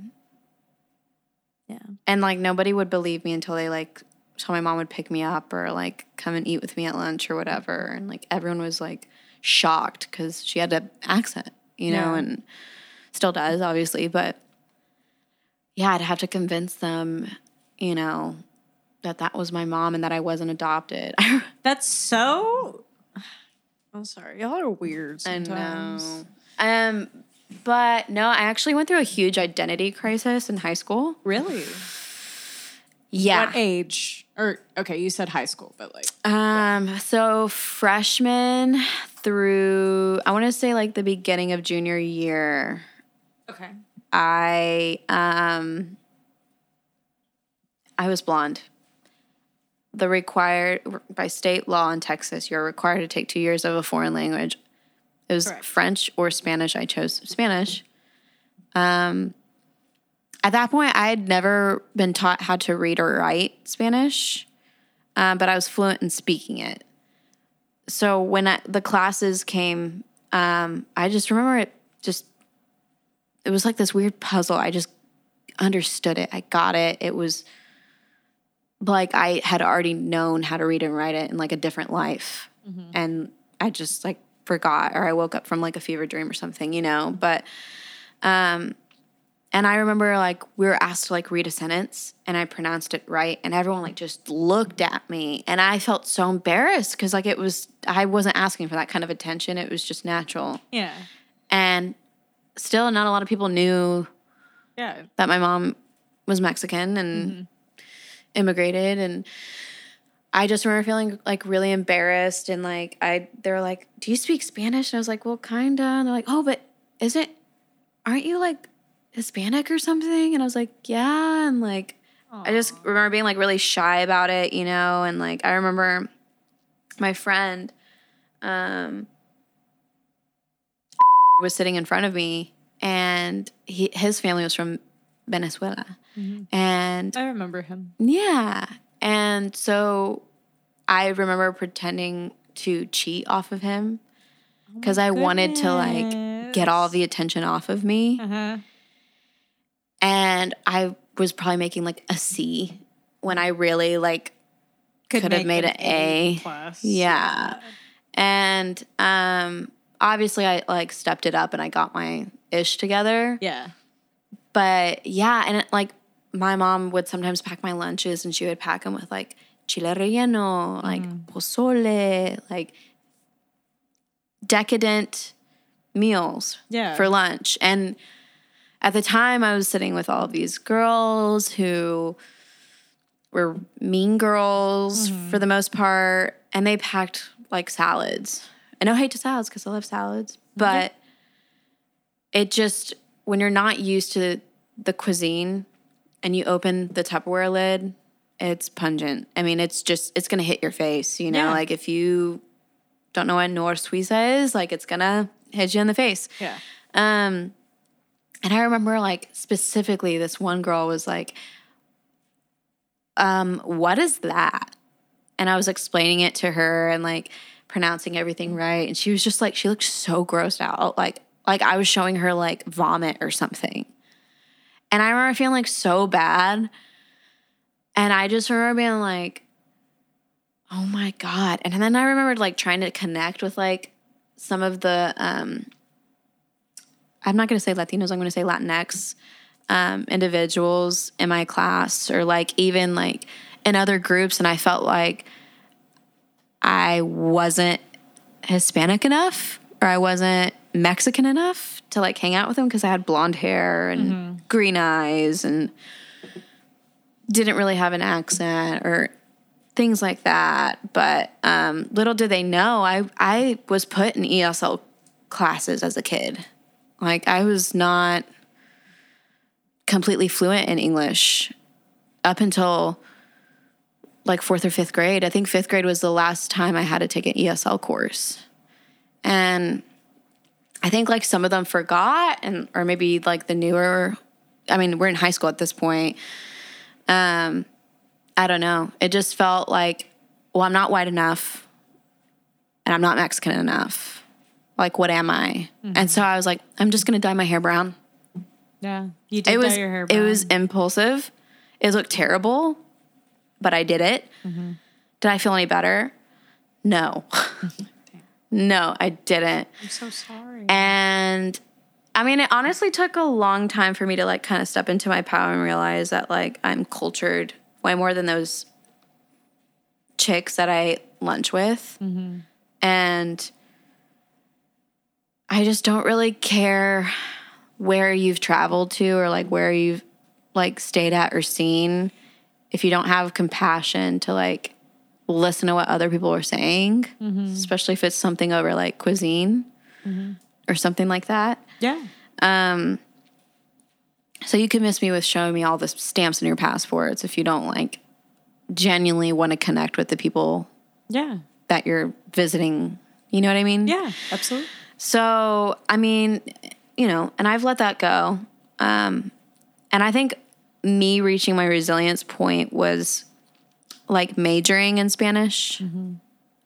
yeah. And like nobody would believe me until they like saw my mom would pick me up or like come and eat with me at lunch or whatever. And like everyone was like shocked because she had an accent, you know, Yeah. and still does, obviously. But yeah, I'd have to convince them, you know, that that was my mom and that I wasn't adopted. That's so. I'm sorry, y'all are weird I know. Um, but no, I actually went through a huge identity crisis in high school. Really? Yeah. What age? Or okay, you said high school, but like Um, so freshman through I want to say like the beginning of junior year, okay, I um I was blonde. The required by state law in Texas, you're required to take two years of a foreign language. It was Correct. French or Spanish. I chose Spanish. Um, at that point, I had never been taught how to read or write Spanish, um, but I was fluent in speaking it. So when I, the classes came, um, I just remember it just it was like this weird puzzle. I just understood it. I got it. It was like I had already known how to read and write it in like a different life. And I just like forgot or I woke up from like a fever dream or something, you know. But um and I remember like we were asked to like read a sentence and I pronounced it right and everyone like just looked at me and I felt so embarrassed cuz like it was I wasn't asking for that kind of attention. It was just natural. yeah, And still not a lot of people knew yeah, that my mom was Mexican and mm-hmm. immigrated and I just remember feeling like really embarrassed and like I they were like, "Do you speak Spanish?" And I was like, "Well, kinda." And they're like, "Oh, but isn't aren't you like Hispanic or something?" And I was like, "Yeah." And like I just remember being like really shy about it, you know, and like I remember my friend um was sitting in front of me and he, his family was from Venezuela. And I remember him. yeah. And so I remember pretending to cheat off of him because I wanted to like get all the attention off of me. Uh-huh. And I was probably making like a C when I really like could have made an A. plus. Yeah. And um obviously I like stepped it up and I got my ish together. yeah, But yeah, and it, like my mom would sometimes pack my lunches and she would pack them with like chile relleno, like pozole, like decadent meals Yeah. for lunch. And at the time, I was sitting with all these girls who were mean girls for the most part, and they packed like salads. And no hate to salads because I love salads, but it just when you're not used to the cuisine and you open the Tupperware lid, it's pungent. I mean, it's just it's gonna hit your face. You know, Yeah. like if you don't know what Nor Suiza is, like it's gonna hit you in the face. yeah. Um, and I remember like specifically this one girl was like, um, what is that? And I was explaining it to her and like pronouncing everything right. And she was just like, she looked so grossed out. Like, like I was showing her like vomit or something. And I remember feeling like so bad. And I just remember being like, oh my God. And then I remembered like trying to connect with like some of the um I'm not going to say Latinos, I'm going to say Latinx um, individuals in my class or like even like in other groups. And I felt like I wasn't Hispanic enough or I wasn't Mexican enough to like hang out with them because I had blonde hair and green eyes and didn't really have an accent or things like that. But um, little did they know, I I was put in ESL classes as a kid. Like I was not completely fluent in English up until like fourth or fifth grade. I think fifth grade was the last time I had to take an ESL course. And I think like some of them forgot and or maybe like the newer I mean, we're in high school at this point. Um I don't know. It just felt like, well, I'm not white enough and I'm not Mexican enough. Like what am I? And so I was like, I'm just going to dye my hair brown Yeah. You did it was dye your hair it was impulsive. It looked terrible, but I did it. Mm-hmm. Did I feel any better? No. no, I didn't. I'm so sorry. And I mean, it honestly took a long time for me to like kind of step into my power and realize that like I'm cultured way more than those chicks that I lunch with. Mm-hmm. And I just don't really care where you've traveled to or like where you've like stayed at or seen if you don't have compassion to like listen to what other people are saying, especially if it's something over like cuisine or something like that. yeah. Um So you could miss me with showing me all the stamps in your passports if you don't like genuinely want to connect with the people Yeah. that you're visiting. You know what I mean? Yeah. Absolutely. So, I mean, you know, and I've let that go. Um, and I think me reaching my resilience point was like majoring in Spanish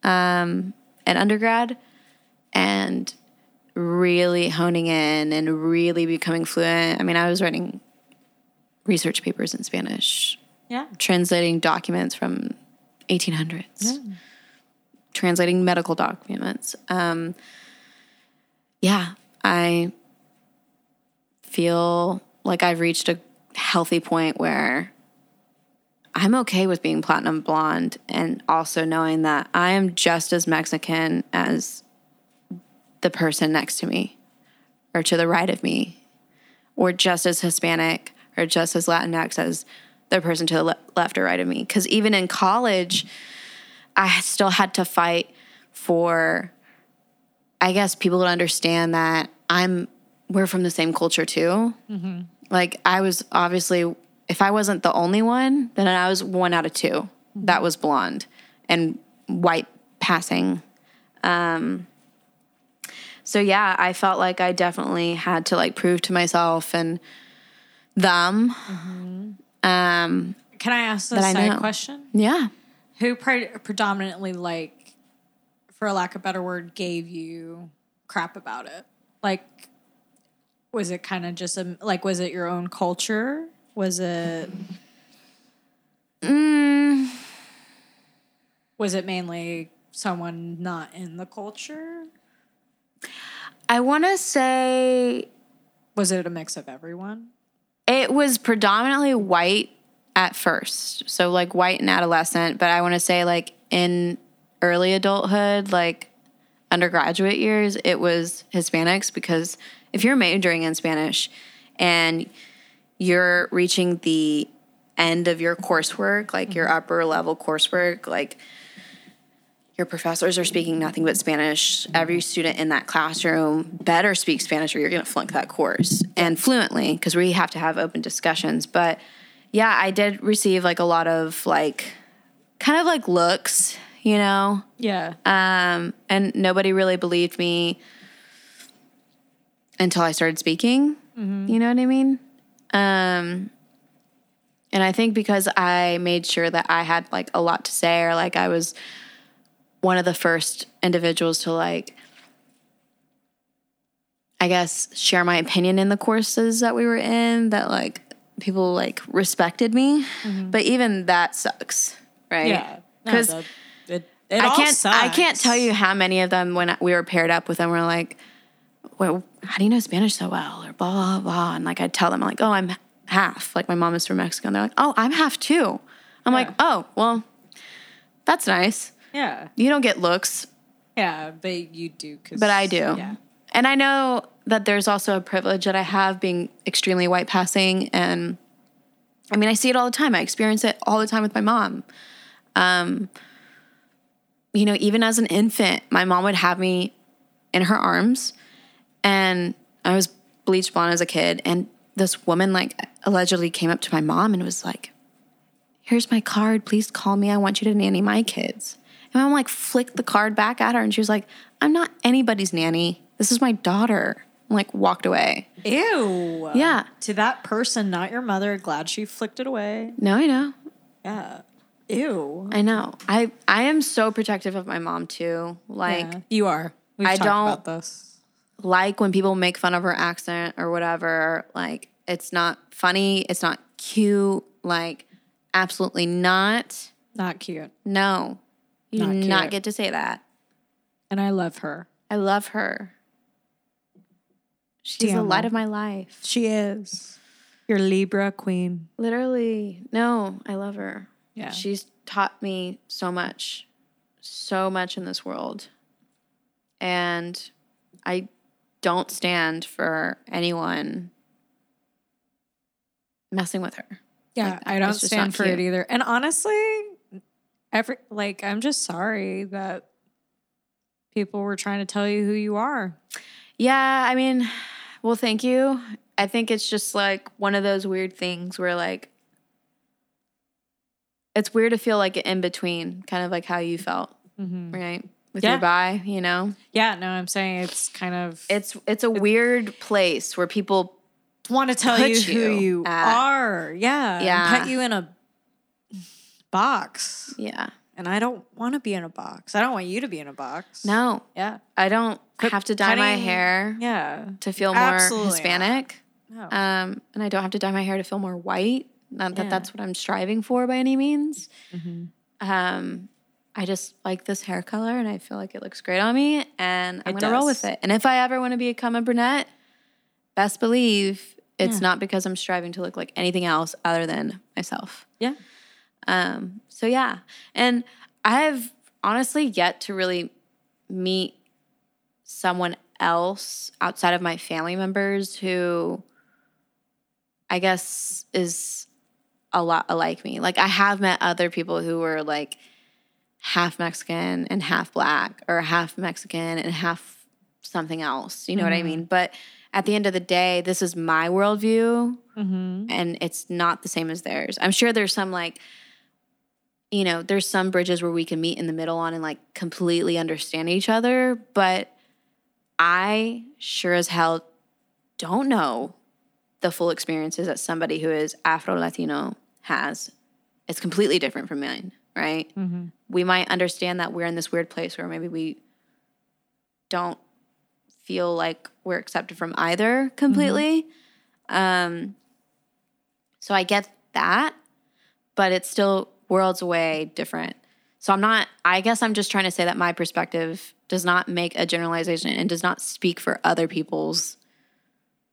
um, at undergrad and really honing in and really becoming fluent. I mean, I was writing research papers in Spanish, Yeah. translating documents from 1800s, translating medical documents. Um, yeah, I feel like I've reached a healthy point where I'm okay with being platinum blonde and also knowing that I am just as Mexican as the person next to me or to the right of me, or just as Hispanic or just as Latinx as the person to the le- left or right of me. Because even in college, I still had to fight for, I guess, people would understand that I'm, we're from the same culture too. Like, I was obviously, if I wasn't the only one, then I was one out of two that was blonde and white passing. Um, so yeah, I felt like I definitely had to like prove to myself and them. Um, Can I ask a side question? yeah. Who pre- predominantly, like, for a lack of a better word, gave you crap about it? Like, was it kind of just a like? Was it your own culture? Was it? Mm, Was it mainly someone not in the culture? I want to say Was it a mix of everyone? it was predominantly white at first. So like white and adolescent, but I want to say like in early adulthood, like undergraduate years, it was Hispanics because if you're majoring in Spanish and you're reaching the end of your coursework, like your mm-hmm. upper level coursework, like your professors are speaking nothing but Spanish. Every mm-hmm. student in that classroom better speak Spanish or you're going to flunk that course and fluently because we have to have open discussions. But yeah, I did receive like a lot of like kind of like looks, you know, Yeah. um, and nobody really believed me until I started speaking. You know what I mean? Um, and I think because I made sure that I had like a lot to say, or like I was one of the first individuals to like, I guess, share my opinion in the courses that we were in, that like people like respected me. But even that sucks, right? yeah. Because the- it, I can't. I can't tell you how many of them when we were paired up with them were like, "Well, how do you know Spanish so well?" Or blah blah blah. And like I'd tell them, like, "Oh, I'm half." Like my mom is from Mexico, and they're like, "Oh, I'm half too." I'm like, "Oh, well, that's nice. Yeah. You don't get looks, Yeah, but you do. But I do." Yeah. and I know that there's also a privilege that I have being extremely white passing. And I mean, I see it all the time. I experience it all the time with my mom. Um, you know, even as an infant, my mom would have me in her arms, and I was bleach blonde as a kid. And this woman, like, allegedly came up to my mom and was like, Here's my card. Please call me. I want you to nanny my kids. And I'm like, flicked the card back at her, and she was like, I'm not anybody's nanny. This is my daughter. And like walked away. Ew. Yeah. To that person, not your mother. Glad she flicked it away. No, I know. Yeah. Ew. I know. I I am so protective of my mom too. Like Yeah. you are. We've I talked don't- about this. like when people make fun of her accent or whatever, like it's not funny, it's not cute, like absolutely not. Not cute. No. You Not do not get to say that. And I love her. I love her. She's the light of my life. She is. Your Libra queen. Literally. No, I love her. Yeah. She's taught me so much, so much in this world. And I don't stand for anyone messing with her. Yeah, Like, I don't stand for cute. it either. And honestly, every like I'm just sorry that people were trying to tell you who you are. Yeah, I mean, well, thank you. I think it's just like one of those weird things where like it's weird to feel like in between, kind of like how you felt, right? With Yeah. your bye, you know? Yeah, no, I'm saying it's kind of It's it's a weird place where people want to tell you who you are. Yeah. and Yeah. put you in a box. yeah. And I don't want to be in a box. I don't want you to be in a box. No, Yeah. I don't Quit have to dye my hair Yeah. to feel more Absolutely not. Hispanic. No. Um, and I don't have to dye my hair to feel more white. Not that Yeah. that's what I'm striving for by any means. Mm-hmm. Um, I just like this hair color and I feel like it looks great on me and I'm It gonna roll with it. And if I ever want to become a brunette, best believe it's Yeah. not because I'm striving to look like anything else other than myself. yeah. Um, so yeah. And I've honestly yet to really meet someone else outside of my family members who I guess is a lot like me. Like I have met other people who were like half Mexican and half black or half Mexican and half something else. You know what I mean? But at the end of the day, this is my worldview Mm-hmm. and it's not the same as theirs. I'm sure there's some like, you know, there's some bridges where we can meet in the middle on and like completely understand each other, but I sure as hell don't know the full experiences that somebody who is Afro Latino has. It's completely different from mine, right? Mm-hmm. We might understand that we're in this weird place where maybe we don't feel like we're accepted from either completely. Um, so I get that, but it's still worlds away different. So I'm not, I guess I'm just trying to say that my perspective does not make a generalization and does not speak for other people's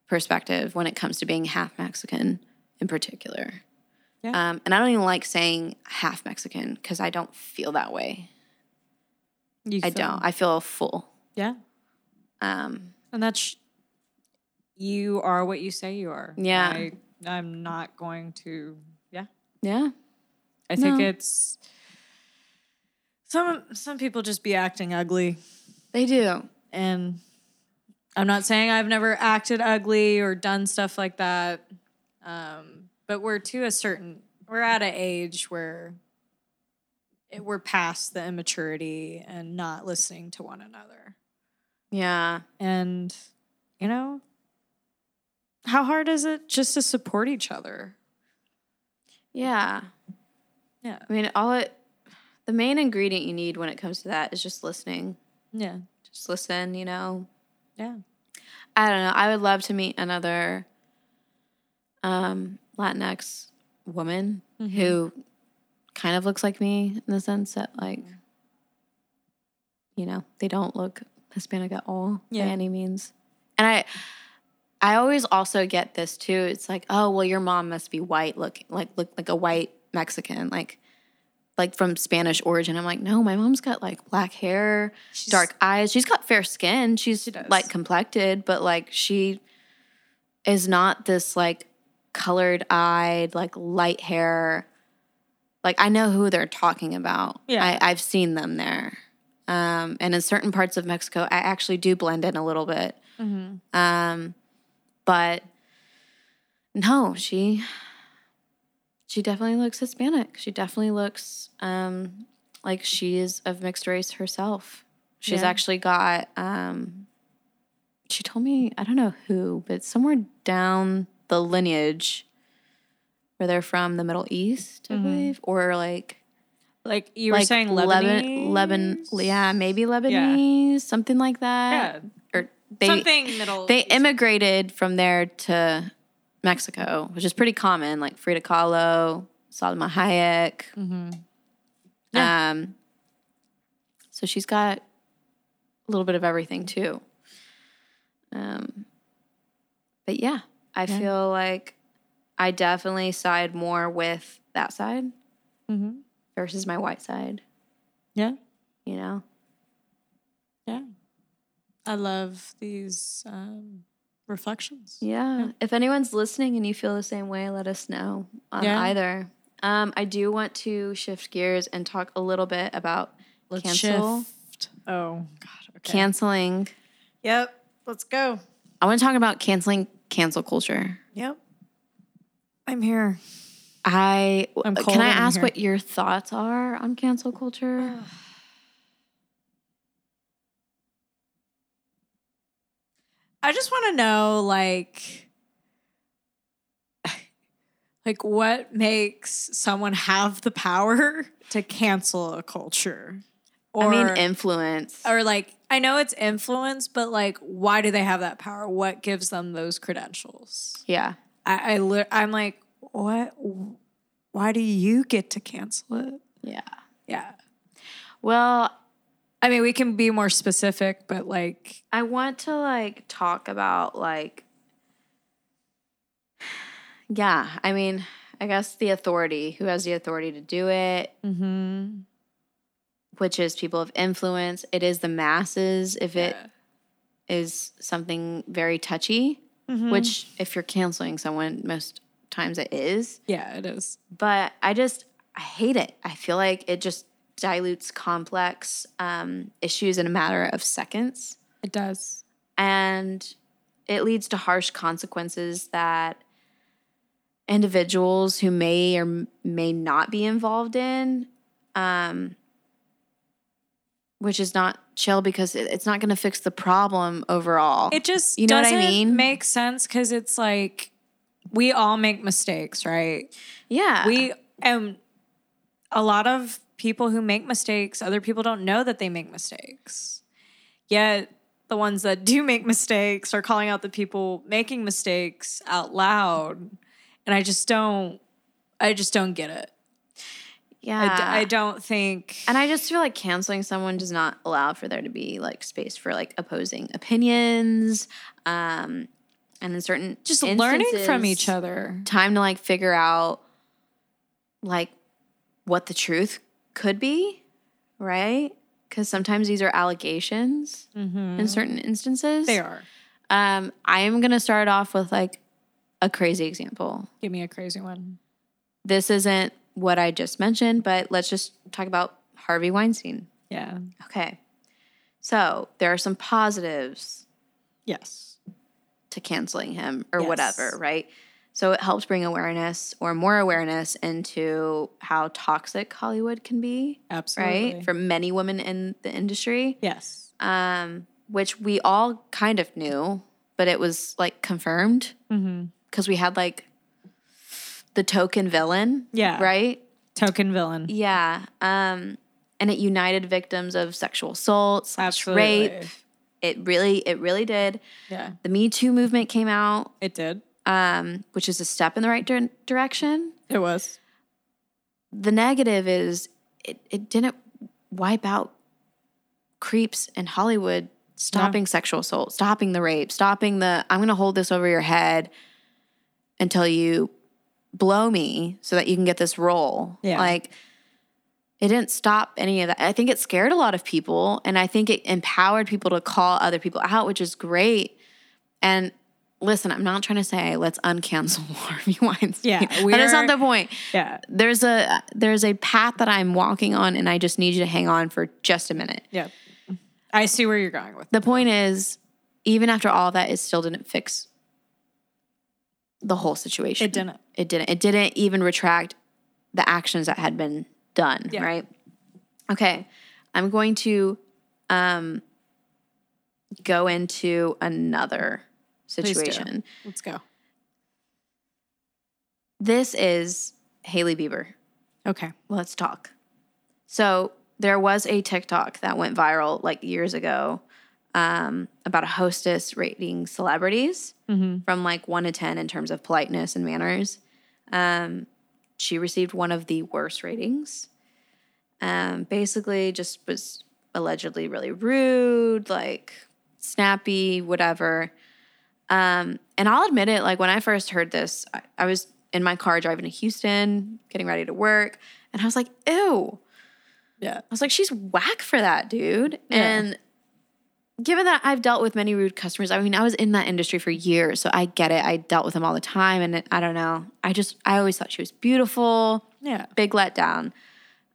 perspective when it comes to being half Mexican in particular. Yeah. Um, and I don't even like saying half Mexican because I don't feel that way. You I feel- don't. I feel full. Yeah. Um, And that's you are what you say you are. Yeah. I, I'm not going to. Yeah. yeah. I think No. it's some some people just be acting ugly, They do. and I'm not saying I've never acted ugly or done stuff like that. Um, but we're to a certain we're at an age where it, we're past the immaturity and not listening to one another. Yeah. And, you know, how hard is it just to support each other? Yeah. Yeah. I mean, all it, the main ingredient you need when it comes to that is just listening. Yeah. Just listen, you know. Yeah. I don't know. I would love to meet another um, Latinx woman who kind of looks like me in the sense that, like, you know, they don't look Hispanic at all Yeah. by any means. And I, I always also get this too. It's like, oh, well, your mom must be white, look like look like a white Mexican. Like, like from Spanish origin. I'm like, no, my mom's got like black hair, dark eyes. She's got fair skin. She's does. like complected, but like she is not this like colored eyed, like light hair. Like I know who they're talking about. Yeah. I, I've seen them there. Um, and in certain parts of Mexico, I actually do blend in a little bit. Um, but no, she she definitely looks Hispanic. She definitely looks um, like she is of mixed race herself. She's Yeah. actually got. Um, she told me I don't know who, but somewhere down the lineage where they're from the Middle East, I believe, or like Like you were like saying, Lebanese. Lebanon, yeah, maybe Lebanese, something like that. Yeah. Or they Something middle. they immigrated from there to Mexico, which is pretty common, like Frida Kahlo, Salma Hayek. Mm-hmm. Yeah. Um, so she's got a little bit of everything too. Um, but yeah, I Yeah. feel like I definitely side more with that side mm-hmm. versus my white side. Yeah. You know, Yeah. I love these um, reflections. Yeah. If anyone's listening and you feel the same way, let us know on Yeah. either. Um, I do want to shift gears and talk a little bit about Let's cancel shift. Oh God. Okay. canceling. Yep. Let's go. I want to talk about canceling cancel culture. Yep. I'm here. I I'm can I ask what your thoughts are on cancel culture? I just want to know, like, like what makes someone have the power to cancel a culture? I mean, influence. or like, I know it's influence, but like, why do they have that power? What gives them those credentials? yeah. I, I li- I'm like, what? Why do you get to cancel it? Yeah. Yeah. Well, I mean, we can be more specific, but like, I want to like talk about like yeah, I mean, I guess the authority, who has the authority to do it, mm-hmm. which is people of influence. It is the masses if it Yeah. is something very touchy, Mhm. which if you're canceling someone, most times it is. yeah, it is. But I just I hate it. I feel like it just dilutes complex um, issues in a matter of seconds. It does. and it leads to harsh consequences that individuals who may or may not be involved in um, which is not chill because it's not going to fix the problem overall It just You know what I mean? make sense because it's like we all make mistakes, right? yeah We and a lot of people who make mistakes, other people don't know that they make mistakes. Yet the ones that do make mistakes are calling out the people making mistakes out loud. And I just don't I just don't get it. yeah I d- I don't think and i just feel like canceling someone does not allow for there to be like space for like opposing opinions um and in certain just learning from each other. time to like figure out like what the truth could be, right? Because sometimes these are allegations in certain instances. Mm-hmm. They are. Um, I am gonna start off with like a crazy example. Give me a crazy one. This isn't what I just mentioned, but let's just talk about Harvey Weinstein. Yeah. Okay. So there are some positives Yes. to canceling him or Yes. whatever, right? So it helps bring awareness or more awareness into how toxic Hollywood can be, Absolutely. right? For many women in the industry, yes. um, which we all kind of knew, but it was like confirmed Mm-hmm. because we had like the token villain, Yeah. right? Token villain. Yeah. Um, and it united victims of sexual assault, slash rape. It really, it really did. Yeah. The Me Too movement came out It did. Um, which is a step in the right dir- direction. It was. The negative is it, it didn't wipe out creeps in Hollywood stopping sexual assault, stopping the rape, stopping the I'm going to hold this over your head until you blow me so that you can get this role. Yeah. Like it didn't stop any of that. I think it scared a lot of people and I think it empowered people to call other people out, which is great. And listen, I'm not trying to say let's uncancel Harvey Weinstein. Yeah, that is not the point. Yeah. There's a there's a path that I'm walking on and I just need you to hang on for just a minute. Yeah. I see where you're going with The point is, even after all that, it still didn't fix the whole situation. It didn't. It didn't. It didn't even retract the actions that had been done. Yeah. Right. Okay. I'm going to um, go into another. Situation. Let's go. This is Hailey Bieber. Okay. Let's talk. So there was a TikTok that went viral like years ago um, about a hostess rating celebrities from like one to 10 in terms of politeness and manners. Um, she received one of the worst ratings. Um, basically, just was allegedly really rude, like snappy, whatever. Um, and I'll admit it, like when I first heard this, I, I was in my car driving to Houston, getting ready to work, and I was like, ew. Yeah. I was like, she's whack for that, dude. Yeah. And given that I've dealt with many rude customers, I mean, I was in that industry for years, so I get it. I dealt with them all the time, and it, I don't know. I just, I always thought she was beautiful. Yeah. Big letdown.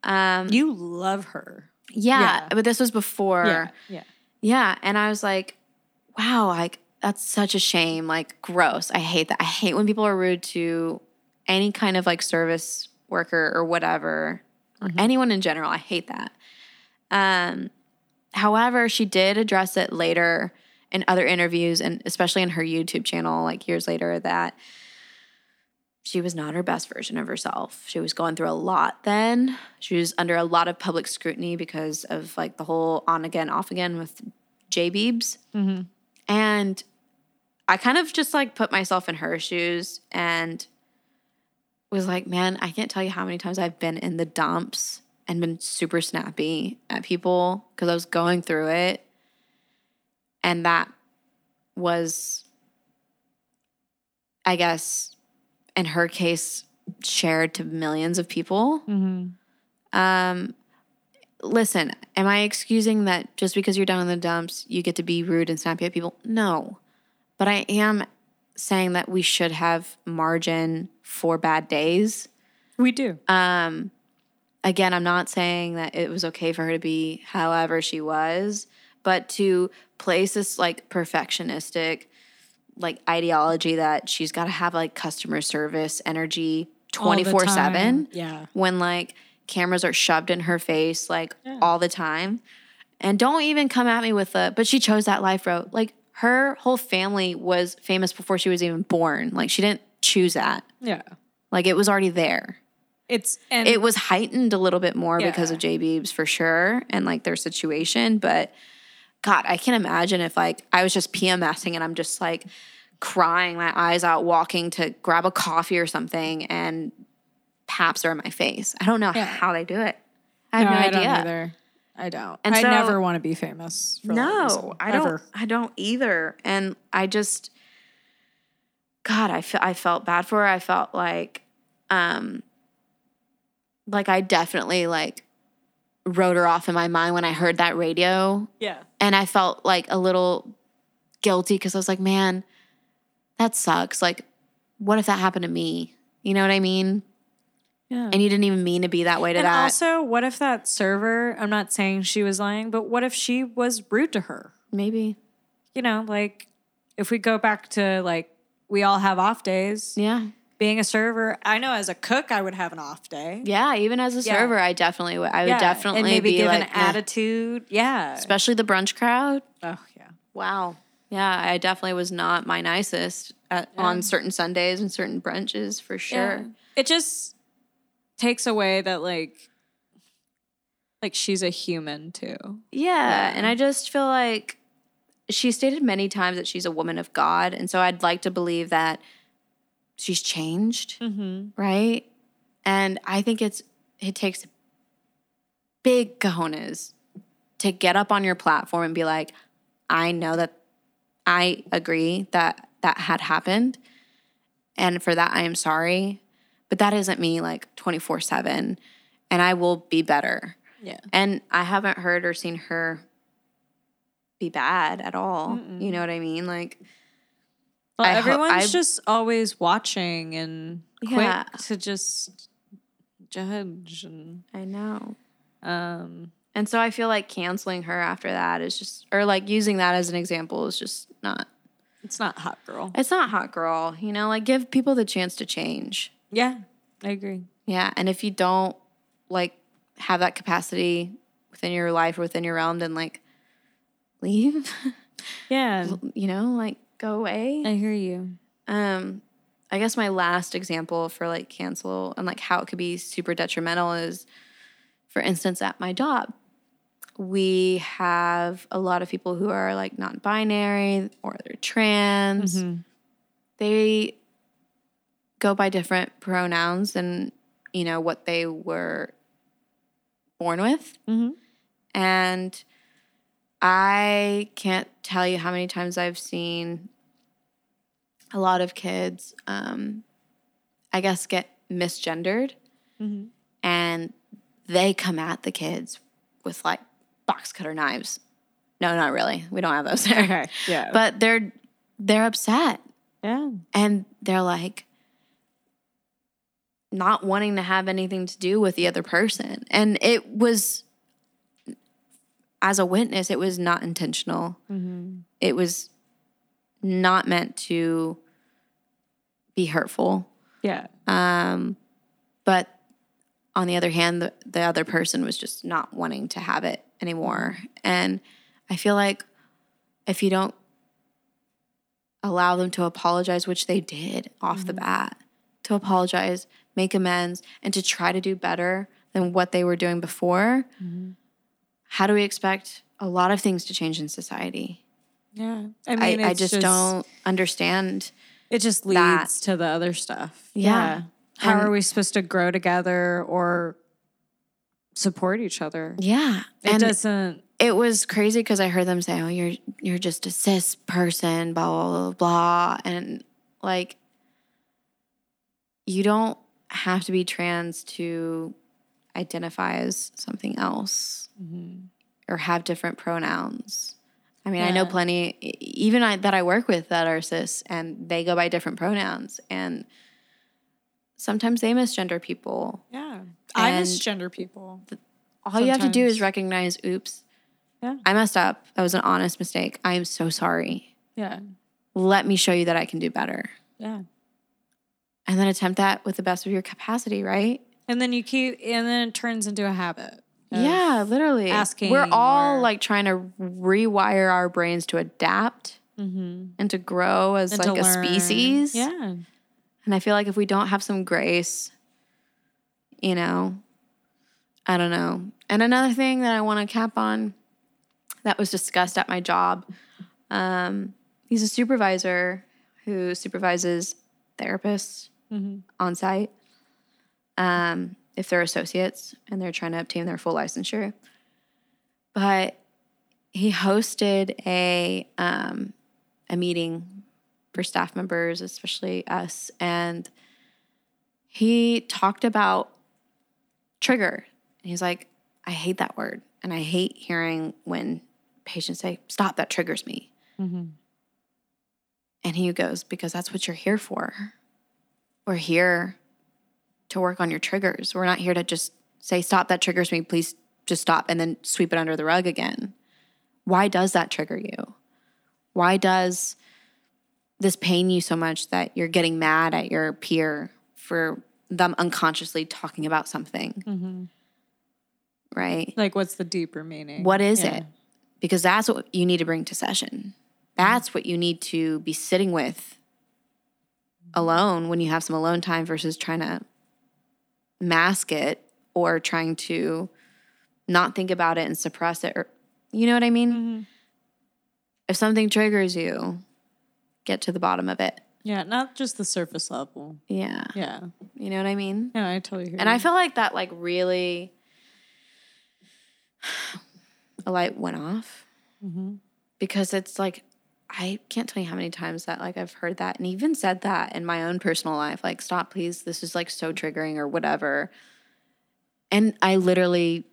Um, You love her. yeah, yeah. but this was before. Yeah. Yeah. Yeah, and I was like, wow, like that's such a shame. Like gross. I hate that. I hate when people are rude to any kind of like service worker or whatever, or anyone in general. I hate that. Um however, she did address it later in other interviews and especially in her YouTube channel like years later that she was not her best version of herself. She was going through a lot then. She was under a lot of public scrutiny because of like the whole on again, off again with J Beebs. And I kind of just like put myself in her shoes and was like, man, I can't tell you how many times I've been in the dumps and been super snappy at people because I was going through it. And that was, I guess, in her case, shared to millions of people. Um, listen, am I excusing that just because you're down in the dumps, you get to be rude and snappy at people? No. But I am saying that we should have margin for bad days. We do. Um, again, I'm not saying that it was okay for her to be however she was, but to place this like perfectionistic like ideology that she's got to have like customer service energy 24 7. Yeah. when like cameras are shoved in her face like all the time. And don't even come at me with a, but she chose that life road. Like her whole family was famous before she was even born. Like she didn't choose that. Yeah. Like it was already there. It's and It was heightened a little bit more because of J Beebs for sure and like their situation. But God, I can imagine if like I was just PMSing and I'm just like crying my eyes out, walking to grab a coffee or something, and paps are in my face. I don't know Yeah. how they do it. I have no, no, idea. I don't. And I so- never want to be famous. For that reason, No, I don't. ever. I don't either. And I just, God, I fe- I felt bad for her. I felt like, um, like I definitely like wrote her off in my mind when I heard that radio, Yeah. and I felt like a little guilty because I was like, man, that sucks. Like, what if that happened to me? You know what I mean? Yeah. And you didn't even mean to be that way to And that. also, what if that server? I'm not saying she was lying, but what if she was rude to her? Maybe. You know, like if we go back to like we all have off days. Yeah. Being a server, I know as a cook, I would have an off day. Yeah. Even as a Yeah. server, I definitely would. I would Yeah, definitely and maybe be give like an "Nah." attitude. Yeah. especially the brunch crowd. Oh yeah. Wow. Yeah, I definitely was not my nicest at, on certain Sundays and certain brunches for sure. Yeah. It just takes away that like like she's a human too. Yeah, and I just feel like she stated many times that she's a woman of God, and so I'd like to believe that she's changed, Mm-hmm. right? And I think it's it takes big cojones to get up on your platform and be like, I know that I agree that that had happened, and for that I am sorry, but that isn't me like twenty four seven. and I will be better. Yeah. And I haven't heard or seen her be bad at all. You know what I mean? Like, Well, I ho- everyone's I- just always watching and quick Yeah. to just judge and I know. um And so I feel like canceling her after that is just, or like using that as an example is just not, it's not hot girl. it's not hot girl, you know, like give people the chance to change. Yeah, I agree. Yeah. And if you don't like have that capacity within your life or within your realm, then like leave, Yeah, you know, like go away. I hear you. Um, I guess my last example for like cancel and like how it could be super detrimental is, for instance, at my job, we have a lot of people who are like non-binary or they're trans. They go by different pronouns than you know what they were born with, Mhm. and I can't tell you how many times I've seen a lot of kids, um, I guess, get misgendered, Mhm. and they come at the kids with like box cutter knives. No, not really. We don't have those there. Okay. Yeah. But they're they're upset yeah. and they're like not wanting to have anything to do with the other person. And it was as a witness, it was not intentional. It was not meant to be hurtful. Yeah. Um, but on the other hand, the, the other person was just not wanting to have it anymore. And I feel like if you don't allow them to apologize, which they did off the bat, to apologize, make amends, and to try to do better than what they were doing before, mm-hmm. how do we expect a lot of things to change in society? Yeah. I I, mean, I it's just, don't understand. It just that. leads to the other stuff. Yeah. How And- are we supposed to grow together or support each other? Yeah. It and doesn't. it was crazy because I heard them say, "Oh, you're you're just a cis person," blah blah blah, blah. and like you don't have to be trans to identify as something else mm-hmm. or have different pronouns. I mean, I know plenty, even I, that I work with that are cis, and they go by different pronouns, and sometimes they misgender people. Yeah. I And- misgender people. All you have to do is recognize, oops, Yeah. I messed up. That was an honest mistake. I am so sorry. Yeah. Let me show you that I can do better. Yeah. And then attempt that with the best of your capacity, right? And then you keep, and then it turns into a habit. yeah, literally. asking We're all or- like trying to rewire our brains to adapt and to grow as Mm-hmm. and like a learn. species. Yeah. And I feel like if we don't have some grace, you know, I don't know. And another thing that I want to cap on that was discussed at my job um, he's a supervisor who supervises therapists on site um, if they're associates and they're trying to obtain their full licensure. But he hosted a um, a meeting for staff members, especially us, and he talked about trigger. And he's like, I hate that word, and I hate hearing when patients say, "Stop, that triggers me." And he goes, "Because that's what you're here for. We're here to work on your triggers. We're not here to just say, "Stop, that triggers me. Please just stop," and then sweep it under the rug again. Why does that trigger you? Why does this pain you so much that you're getting mad at your peer for them unconsciously talking about something? Mm-hmm. Right? Like, what's the deeper meaning? What is Yeah. it? Because that's what you need to bring to session. That's what you need to be sitting with alone when you have some alone time versus trying to mask it or trying to not think about it and suppress it or you know what I mean? Mm-hmm. If something triggers you, get to the bottom of it. Yeah. Not just the surface level. Yeah. Yeah. You know what I mean? Yeah. I totally hear And I feel like that like really a light went off mm-hmm. because it's like I can't tell you how many times that like I've heard that and even said that in my own personal life like stop please this is like so triggering or whatever And I literally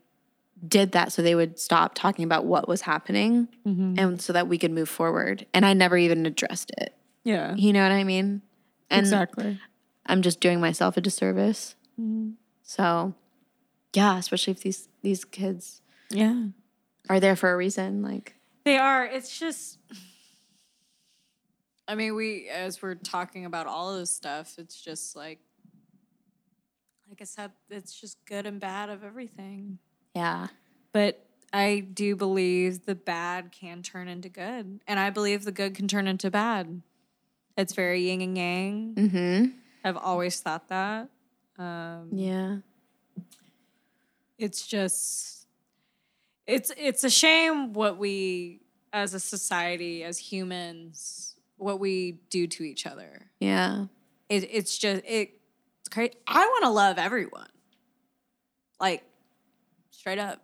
did that so they would stop talking about what was happening mm-hmm. and so that we could move forward. And I never even addressed it. Yeah. You know what I mean? And exactly. I'm just doing myself a disservice. Mm-hmm. So, yeah, especially if these these kids Yeah. are there for a reason. Like, They are. It's just. I mean, we as we're talking about all of this stuff, it's just like, like I said, it's just good and bad of everything. yeah, But I do believe the bad can turn into good, and I believe the good can turn into bad. It's very yin and yang. mm-hmm. I've always thought that. Um, yeah, it's just it's it's a shame what we as a society as humans what we do to each other. Yeah, it, it's just it, it's crazy. I want to love everyone. Like straight up.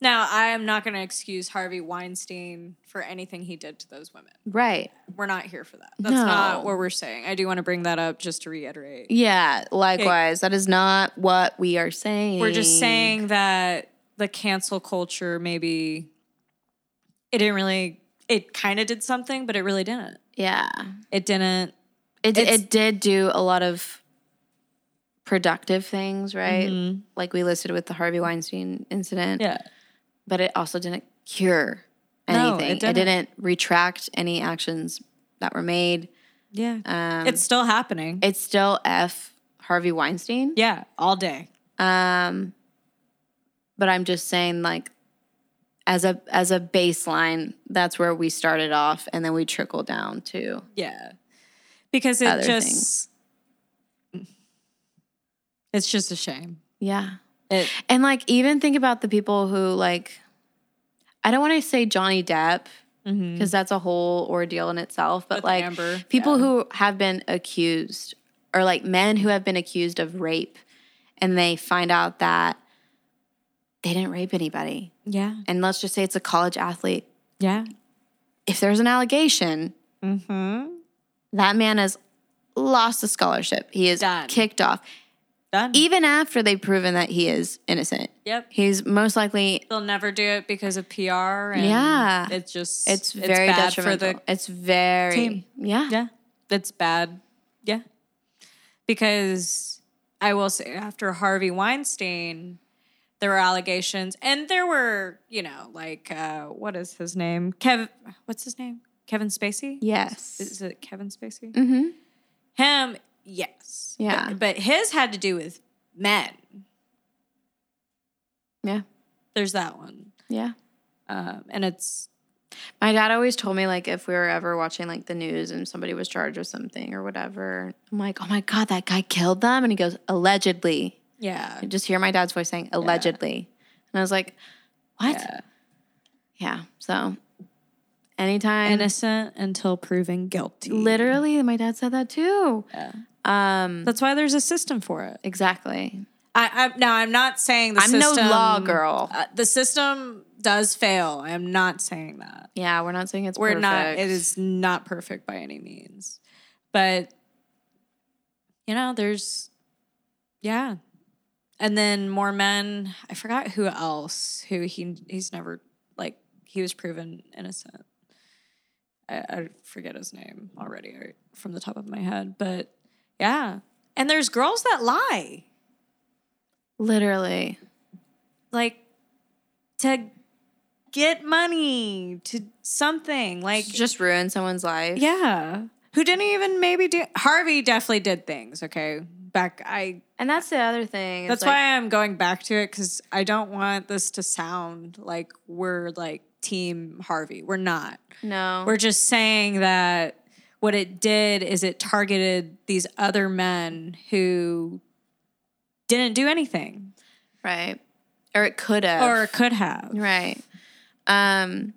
Now i am not going to excuse harvey weinstein for anything he did to those women. Right. we're not here for that. That's not what we're saying. I do want to bring that up just to reiterate. Yeah, likewise. that is not what we are saying. We're just saying that the cancel culture maybe it didn't really it kind of did something, but it really didn't. Yeah, It didn't it it did do a lot of productive things, right? Mm-hmm. Like we listed with the Harvey Weinstein incident. yeah. but it also didn't cure No, anything. it it, didn't. didn't. retract any actions that were made. Yeah. Um, it's still happening. it's still F Harvey Weinstein. yeah, all day. Um, but I'm just saying, like, as a as a baseline, that's where we started off, and then we trickle down to Yeah. Because it just it's just a shame. yeah, It and like even think about the people who like. I don't want to say Johnny Depp mm-hmm. because that's a whole ordeal in itself, but With like Amber, people yeah. who have been accused or like men who have been accused of rape and they find out that they didn't rape anybody. yeah. And let's just say it's a college athlete. Yeah. If there's an allegation, Mhm. that man has lost a scholarship. He is Done. kicked off. Done. Even after they've proven that he is innocent. yep. He's most likely They'll never do it because of PR and Yeah. it's just it's very bad for the it's very team. yeah. Yeah, that's bad. Yeah. Because I will say, after Harvey Weinstein, there were allegations, and there were, you know, like, uh, what is his name? Kev, what's his name? Kevin Spacey? Yes. Is it Kevin Spacey? mm-hmm. Him, yes. Yeah. But, but his had to do with men. Yeah. There's that one. Yeah. Um, and it's, My dad always told me like if we were ever watching like the news and somebody was charged with something or whatever, I'm like, oh my god, that guy killed them, and he goes allegedly. Yeah. I just hear my dad's voice saying allegedly, and I was like, what? yeah. Yeah. So anytime, Innocent until proven guilty. literally, my dad said that too. Yeah. Um, That's why there's a system for it. exactly. I, I now I'm not saying the I'm no law girl. Uh, the system does fail. I am not saying that. Yeah, we're not saying it's We're not. It is not perfect by any means, but you know, there's yeah, and then more men. I forgot who else. Who he he's never like he was proven innocent. I, I forget his name already or- from the top of my head, but yeah, and there's girls that lie. literally. like to get money to something like Just ruin someone's life. yeah who didn't even maybe do harvey definitely did things okay back i and that's the other thing. that's why i'm going back to it because i don't want this to sound like we're like team harvey we're not no, we're just saying that what it did is it targeted these other men who didn't do anything right, or it could have, or it could have right. Um,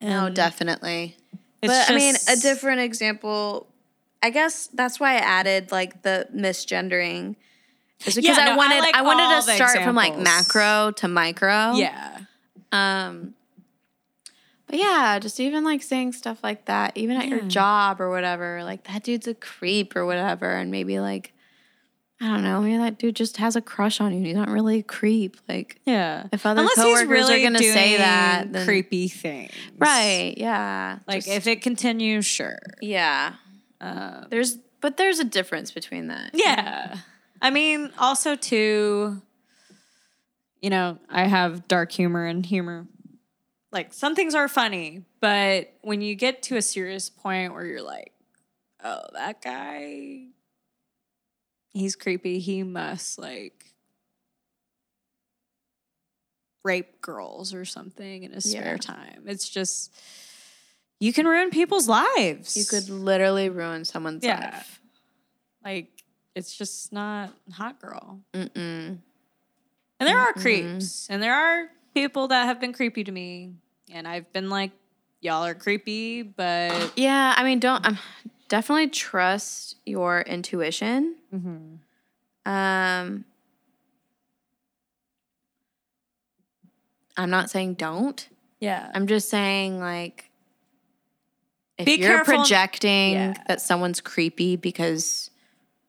no, And definitely. but I mean, a different example. I guess that's why I added like the misgendering. Is because Yeah, I no, I wanted like I, wanted to start from like macro to micro. yeah Um. But yeah, just even like saying stuff like that, even at your job or whatever, like that dude's a creep or whatever, and maybe like, I don't know. Maybe that dude just has a crush on you. He's not really a creep. Like, Yeah. If other Unless coworkers he's are gonna say that, then- creepy things. right? Yeah. Like Just- if it continues, sure. yeah. Um, There's, but there's a difference between that. yeah. I mean, also too, you know, I have dark humor and humor. Like some things are funny, but when you get to a serious point where you're like, oh, that guy, he's creepy. He must like rape girls or something in his spare time. It's just, you can ruin people's lives. You could literally ruin someone's Yeah. life. like, it's just not hot girl. Mm-mm. And there are Mhm. creeps, and there are people that have been creepy to me, and I've been like, y'all are creepy, but Yeah, I mean, don't um, definitely trust your intuition. Um, I'm not saying don't. yeah, I'm just saying like if Be you're careful- projecting Yeah. that someone's creepy because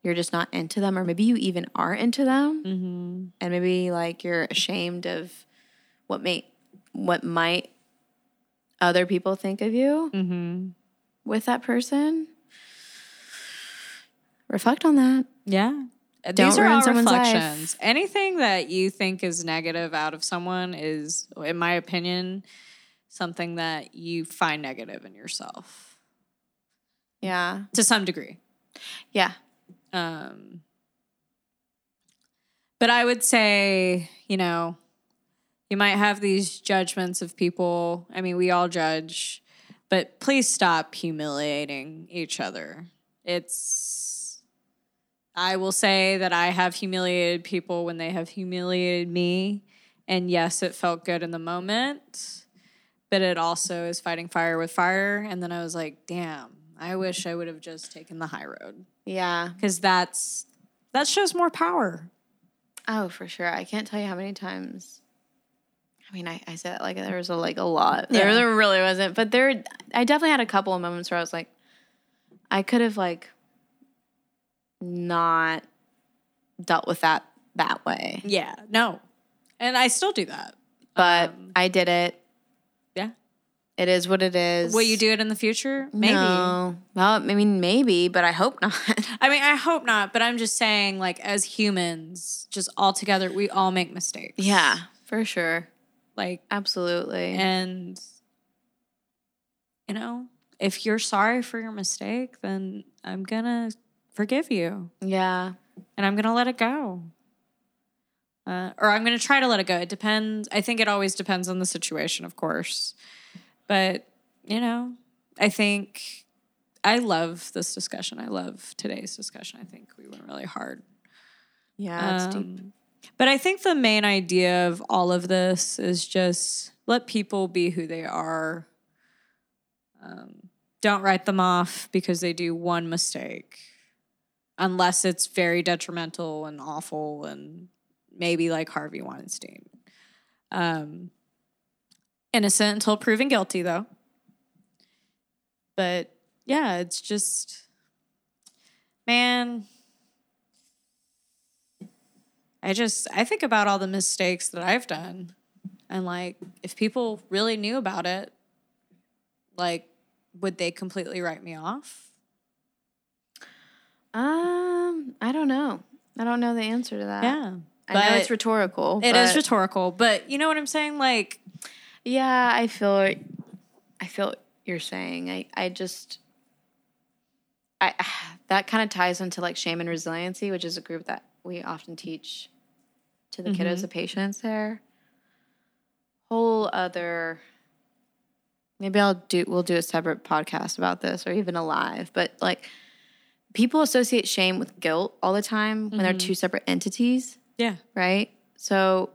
you're just not into them, or maybe you even are into them, mm-hmm. and maybe like you're ashamed of what may what might other people think of you Mm-hmm. with that person. Reflect on that. yeah. Don't These are all someone's life. reflections. Anything that you think is negative out of someone is, in my opinion, something that you find negative in yourself Yeah. to some degree. Yeah. Um, but I would say, you know, you might have these judgments of people. I mean, we all judge, but please stop humiliating each other. It's, I will say that I have humiliated people when they have humiliated me. And yes, it felt good in the moment, but it also is fighting fire with fire. And then I was like, damn, I wish I would have just taken the high road Yeah. because that's that shows more power. Oh, for sure. I can't tell you how many times. I mean, I, I said like there was a, like a lot. There, Yeah. there really wasn't, but there. I definitely had a couple of moments where I was like, I could have like not dealt with that that way, Yeah, no, and I still do that. but Um, I did it. It is what it is. will you do it in the future? Maybe. No. Well, I mean, maybe, but I hope not. I mean, I hope not, but I'm just saying, like, as humans, just all together, we all make mistakes. yeah, for sure. like, Absolutely. and you know, if you're sorry for your mistake, then I'm gonna forgive you. yeah. and I'm gonna let it go. Uh, or I'm gonna try to let it go. It depends. I think it always depends on the situation, of course. But you know, I think I love this discussion. I love today's discussion. I think we went really hard. Yeah, it's deep. Um, But I think the main idea of all of this is just let people be who they are. Um, don't write them off because they do one mistake, unless it's very detrimental and awful and maybe like Harvey Weinstein. Um, innocent until proven guilty, though. But yeah, it's just, man, I just I think about all the mistakes that I've done. And like if people really knew about it, like would they completely write me off? Um, I don't know. I don't know the answer to that. Yeah. I know it's rhetorical. It is rhetorical, but you know what I'm saying? Like Yeah, I feel. I feel what you're saying. I I just I that kind of ties into like shame and resiliency, which is a group that we often teach to the kiddos, mm-hmm. the patients there. Whole other maybe I'll do we'll do a separate podcast about this or even a live, but like people associate shame with guilt all the time when they're two mm-hmm. separate entities yeah. right? So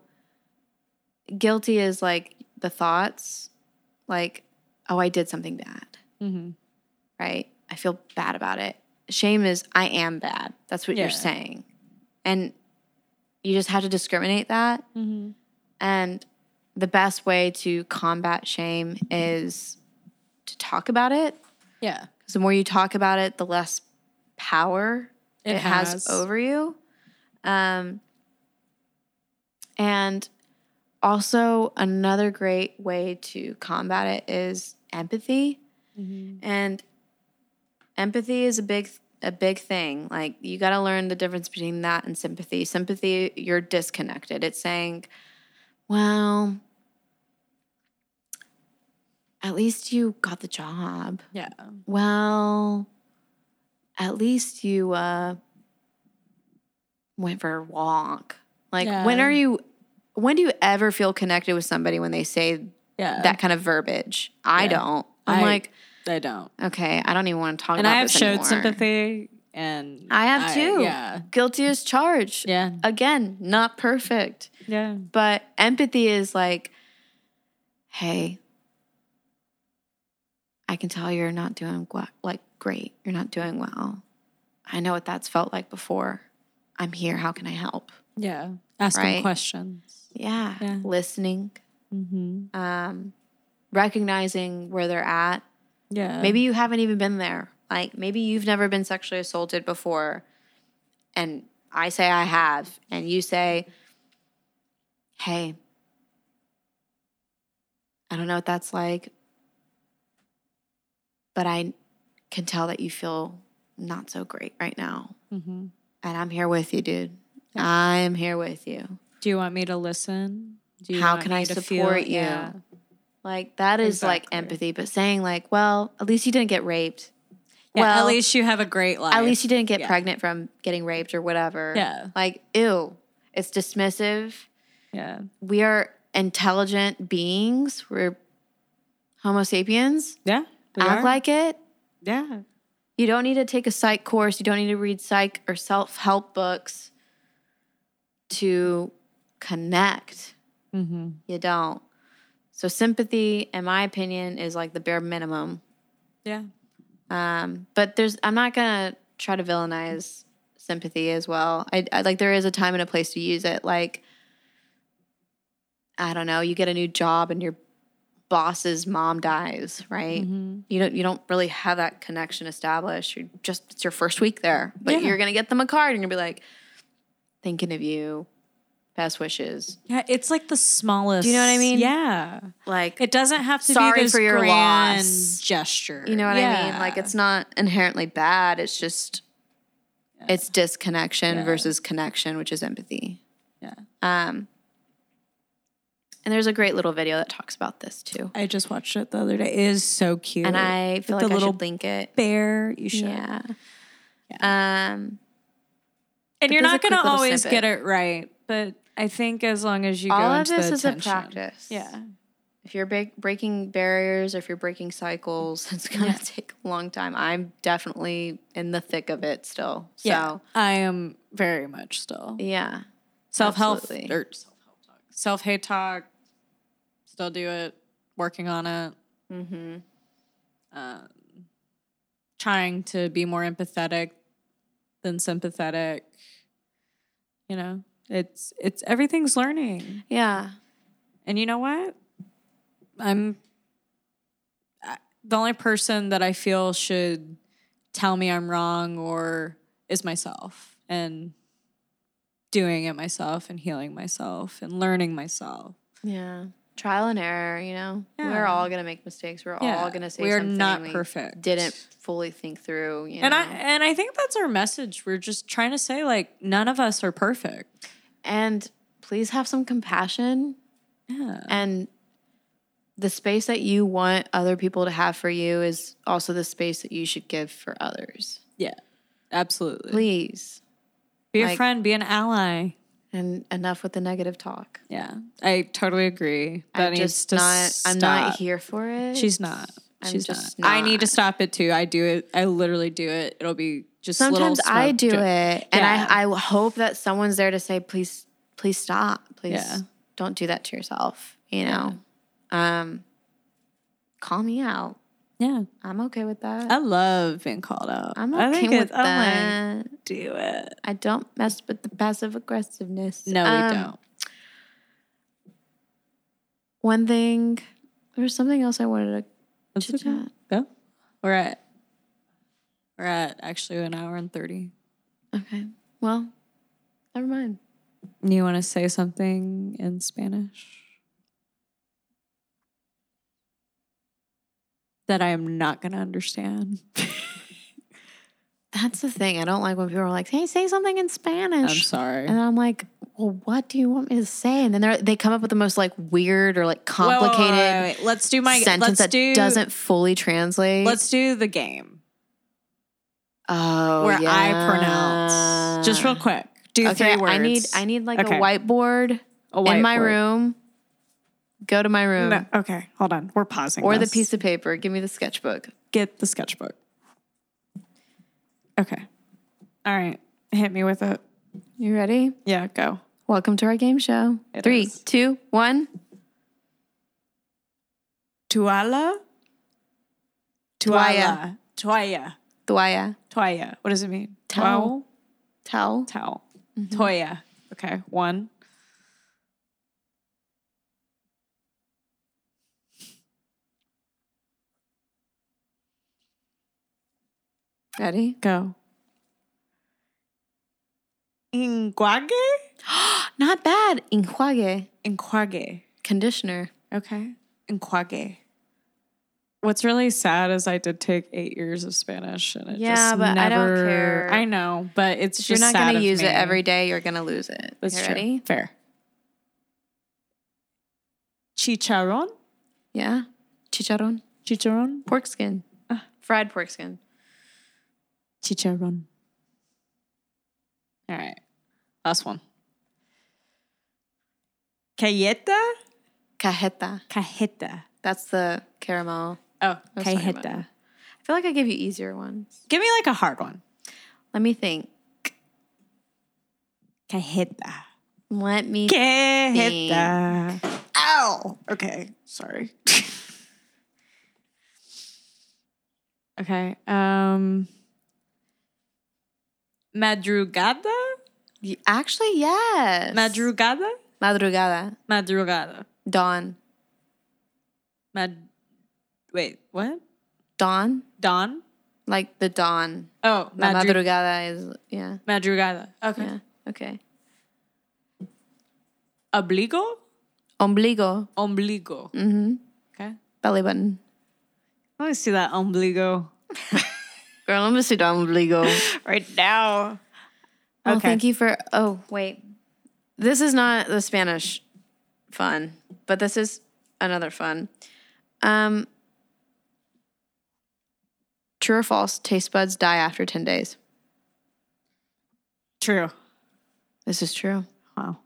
guilty is like the thoughts, like, oh, I did something bad, Mhm. right? I feel bad about it. Shame is I am bad. That's what Yeah. you're saying. And you just have to discriminate that. Mhm. And the best way to combat shame is to talk about it. Yeah. Because the more you talk about it, the less power It it, has. has. over you. Um, and also, another great way to combat it is empathy. And empathy is a big a big thing. Like you got to learn the difference between that and sympathy. Sympathy, you're disconnected. It's saying, "Well, at least you got the job. Yeah. Well, at least you uh went for a walk." Like when are you when do you ever feel connected with somebody when they say Yeah. that kind of verbiage? I Yeah. don't. I'm I- like, I don't. okay, I don't even want to talk about. And I have this showed anymore. sympathy and I have too. Yeah. Guilty as charged. Yeah. Again, not perfect. Yeah. But empathy is like, hey, I can tell you're not doing like great. You're not doing well. I know what that's felt like before. I'm here. How can I help? Yeah. Asking Right. questions. Yeah. Yeah. Listening, Mm-hmm. um, recognizing where they're at. Yeah. Maybe you haven't even been there. Like maybe you've never been sexually assaulted before. And I say I have. And you say, hey, I don't know what that's like, but I can tell that you feel not so great right now. Mm-hmm. And I'm here with you, dude. Yeah. I'm here with you. Do you want me to listen? Do you How can I support you? Yeah. Like that is like empathy, but saying like, well, at least you didn't get raped. Yeah, well, at least you have a great life. at least you didn't get Yeah. pregnant from getting raped or whatever. Yeah. Like, ew. It's dismissive. Yeah. We are intelligent beings. We're Homo sapiens. Yeah. we Act are. like it. Yeah. You don't need to take a psych course. You don't need to read psych or self help books to connect. Mm-hmm. You don't. So, sympathy, in my opinion, is like the bare minimum. Yeah. Um, but there's, I'm not gonna try to villainize sympathy as well. I, I like there is a time and a place to use it. Like, I don't know, you get a new job and your boss's mom dies, right? Mm-hmm. You don't, you don't really have that connection established. You're just it's your first week there, but Yeah. you're gonna get them a card and you're gonna be like, thinking of you, best wishes. Yeah. It's like the smallest. Do you know what I mean? Yeah. Like, It doesn't have to Sorry be this for your grand loss. gesture. You know what I mean? Like it's not inherently bad. It's just it's disconnection Yeah. versus connection, which is empathy. Yeah. Um and there's a great little video that talks about this too. I just watched it the other day. It is so cute. And I feel With like the I little should link it. bear. You should. Yeah. Um And you're not going to always snippet. get it right, but I think as long as you all go of this is a practice. Yeah. If you're break, breaking barriers or if you're breaking cycles, it's going to take a long time. I'm definitely in the thick of it still. So, Yeah. I am very much still. yeah. Self help or help. Self hate talk. Still do it. Working on it. Mm-hmm. Um, trying to be more empathetic than sympathetic. You know, it's it's everything's learning. Yeah. And you know what? I'm the only person that I feel should tell me I'm wrong or is myself and doing it myself and healing myself and learning myself. Yeah. Trial and error, you know? We're all going to make mistakes. We're Yeah. all going to say We are something not we perfect. Didn't fully think through, you And know? I and I think that's our message. We're just trying to say like none of us are perfect. And please have some compassion Yeah. and the space that you want other people to have for you is also the space that you should give for others. Yeah. Absolutely. Please. Be a friend, be an ally. And enough with the negative talk. Yeah. I totally agree. That I'm needs just to not I'm not here for it. She's not. I'm She's just not. I need to stop it too. I do it. I literally do it. It'll be just Sometimes I do it, and Yeah. I, I hope that someone's there to say, "Please, please stop. Please Yeah. don't do that to yourself." You know, um, call me out. Yeah, I'm okay with that. I love being called out. I'm okay with I'm like, that. do it. I don't mess with the passive aggressiveness. No, we Um, don't. One thing, there's something else I wanted That's to okay. chat. Go. We're at. We're at actually an hour and thirty. Okay. Well, Never mind. You want to say something in Spanish? That I am not going to understand. That's the thing. I don't like when people are like, "Hey, say something in Spanish." I'm sorry. And I'm like, "Well, what do you want me to say?" And then they they come up with the most like weird or like complicated Wait, wait, wait, wait. Let's do my sentence let's that do, doesn't fully translate. Let's do the game oh, where I yeah. pronounce just real quick. Do Okay, three words. I need I need like Okay. a whiteboard a in my room. Go to my room No, okay, hold on. We're pausing. or the piece of paper. Give me the sketchbook. Get the sketchbook. Okay. All right. Hit me with it. You ready? Yeah, go. Welcome to our game show. It Three, is. two, one. Tuala. Toalla. Toya. Toalla. Toya. What does it mean? Towel. Towel. Towel. Mm-hmm. Toya. Okay. One. Ready? Go. Enjuague? Not bad. Enjuague. Enjuague. Conditioner. Okay. Enjuague. What's really sad is I did take eight years of Spanish and it Yeah, just but I don't never- care. I know, but it's If just you're not going to use it every day, you're going to lose it. That's true. ready? Fair. Chicharron? Yeah. Chicharron. Chicharron? Pork skin. Ah. Fried pork skin. Chicharron. All right. Last one. Cayeta? Cajeta. Cajeta. That's the caramel. Oh, was talking about cajeta. I feel like I gave you easier ones. Give me like a hard one. Let me think. Cajeta. Let me. Cajeta. Ow. Okay. Sorry. okay. Um. Madrugada? Actually, yes. Madrugada? Madrugada. Madrugada. Dawn. Mad. Wait, what? Dawn. Dawn? Like the dawn. Oh, La madru- madrugada is, yeah. madrugada. Okay. Yeah. Okay. Obligo? Ombligo. Ombligo. Mm-hmm. Okay. Belly button. Let me see that ombligo Girl, let me see the ombligo. right now. Well, Okay. thank you for. Oh, wait. This is not the Spanish fun, but this is another fun. Um, true or false? Taste buds die after ten days. True. This is true. Wow.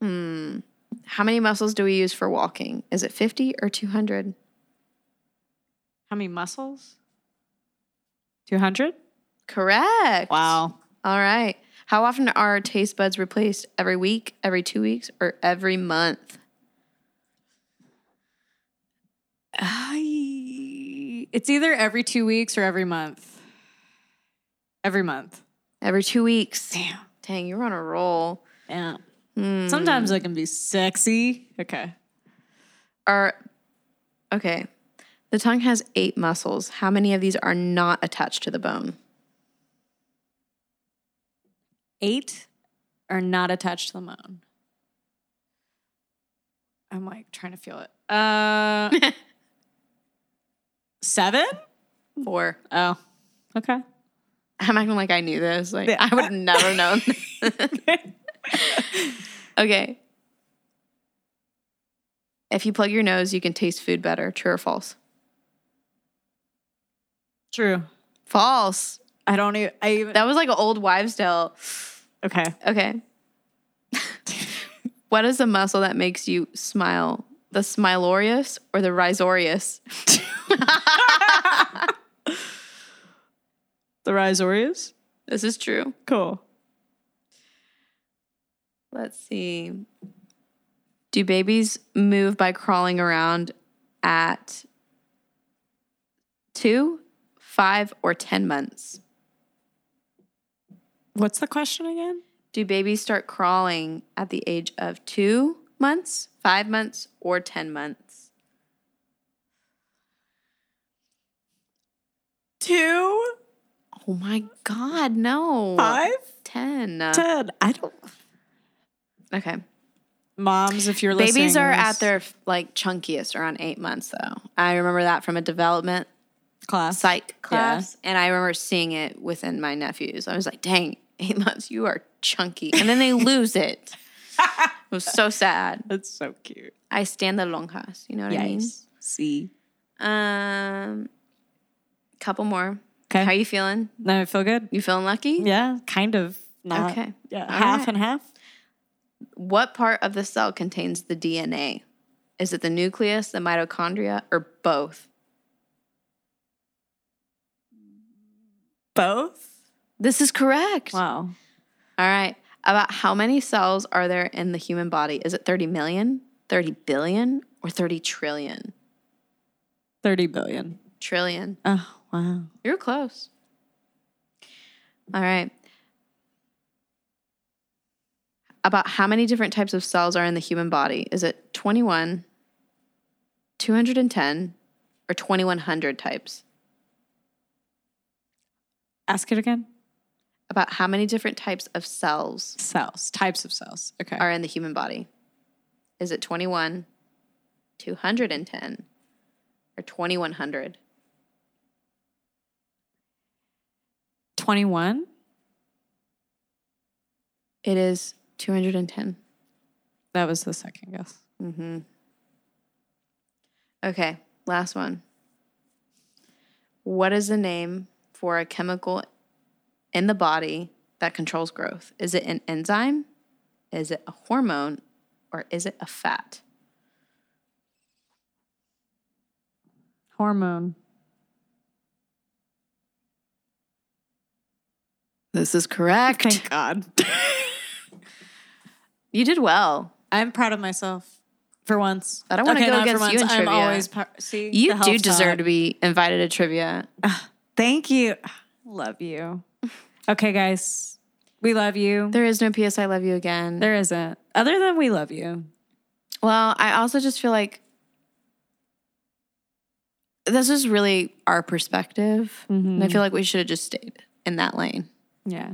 Hmm. How many muscles do we use for walking? Is it fifty or two hundred? How many muscles? 200? Correct. Wow. All right. How often are taste buds replaced? Every week, every two weeks, or every month? I, it's either every two weeks or every month. Every month. Every two weeks. Damn. Dang, you're on a roll. Yeah. Hmm. Sometimes I can be sexy. Okay. Are okay. The tongue has eight muscles. How many of these are not attached to the bone? Eight are not attached to the bone. I'm like trying to feel it. Uh, seven? Four. Oh, okay. I'm acting like I knew this. Like Yeah. I would have never known. okay. If you plug your nose, you can taste food better. True or false? True. False. I don't even. I even. That was like an old wives' tale. Okay. Okay. what is the muscle that makes you smile? The smilorius or the risorius? The Risorius? This is true. Cool. Let's see. Do babies move by crawling around at two, five, or 10 months? What's the question again? Do babies start crawling at the age of two months, five months, or 10 months? Two. Oh my God, no. Five? Ten. Ten. I don't. Okay. Moms, if you're listening, Babies are at their like chunkiest around eight months, though. I remember that from a development class. psych class, and I remember seeing it within my nephews. I was like, "Dang, eight months, you are chunky," and then they lose it. it was so sad. That's so cute. I stand the lonjas. You know what I mean? See. Um, couple more. Okay. How you feeling? Now I feel good. You feeling lucky? Yeah, kind of. Not. Okay. Yeah, All half right. and half. What part of the cell contains the DNA? Is it the nucleus, the mitochondria, or both? Both. This is correct. Wow. All right. About how many cells are there in the human body? Is it 30 million, 30 billion, or 30 trillion? Thirty billion. Trillion. Oh wow. You're close. All right. About how many different types of cells are in the human body? Is it 21, 210, or 2100 types? Ask it again. About how many different types of cells Cells. Types of cells. Okay. are in the human body? Is it 21, 210, or 2100? Twenty-one. It is 210. That was the second guess. Mm-hmm. Okay, last one. What is the name for a chemical in the body that controls growth? Is it an enzyme? Is it a hormone? Or is it a fat? Hormone. This is correct. Thank God. You did well. I'm proud of myself for once. I don't wanna go not against you in I'm always par- see. You do deserve talk. to be invited to trivia. Thank you. Love you. Okay, guys. We love you. There is no PS I love you again. There isn't. Other than we love you. Well, I also just feel like this is really our perspective. And I mm-hmm. feel like we should have just stayed in that lane. Yeah.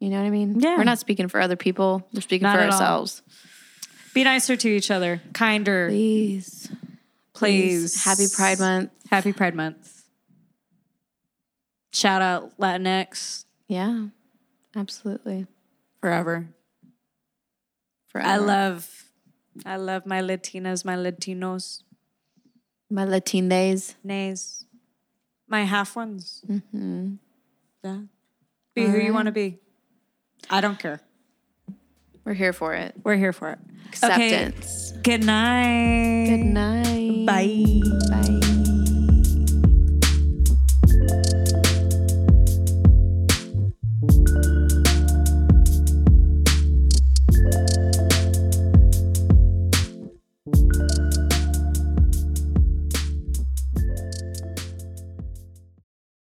You know what I mean? Yeah. We're not speaking for other people. We're speaking Not for at all. ourselves. Be nicer to each other. Kinder. Please. Please. Happy Pride Month. Happy Pride Month. Shout out Latinx Yeah. Absolutely. forever. Forever. I love I love my Latinas, my Latinos, my Latin days. nays, my half ones. Mm-hmm. Yeah. Be who you want to be. I don't care. We're here for it. We're here for it. Acceptance. Good night. Good night. Bye. Bye.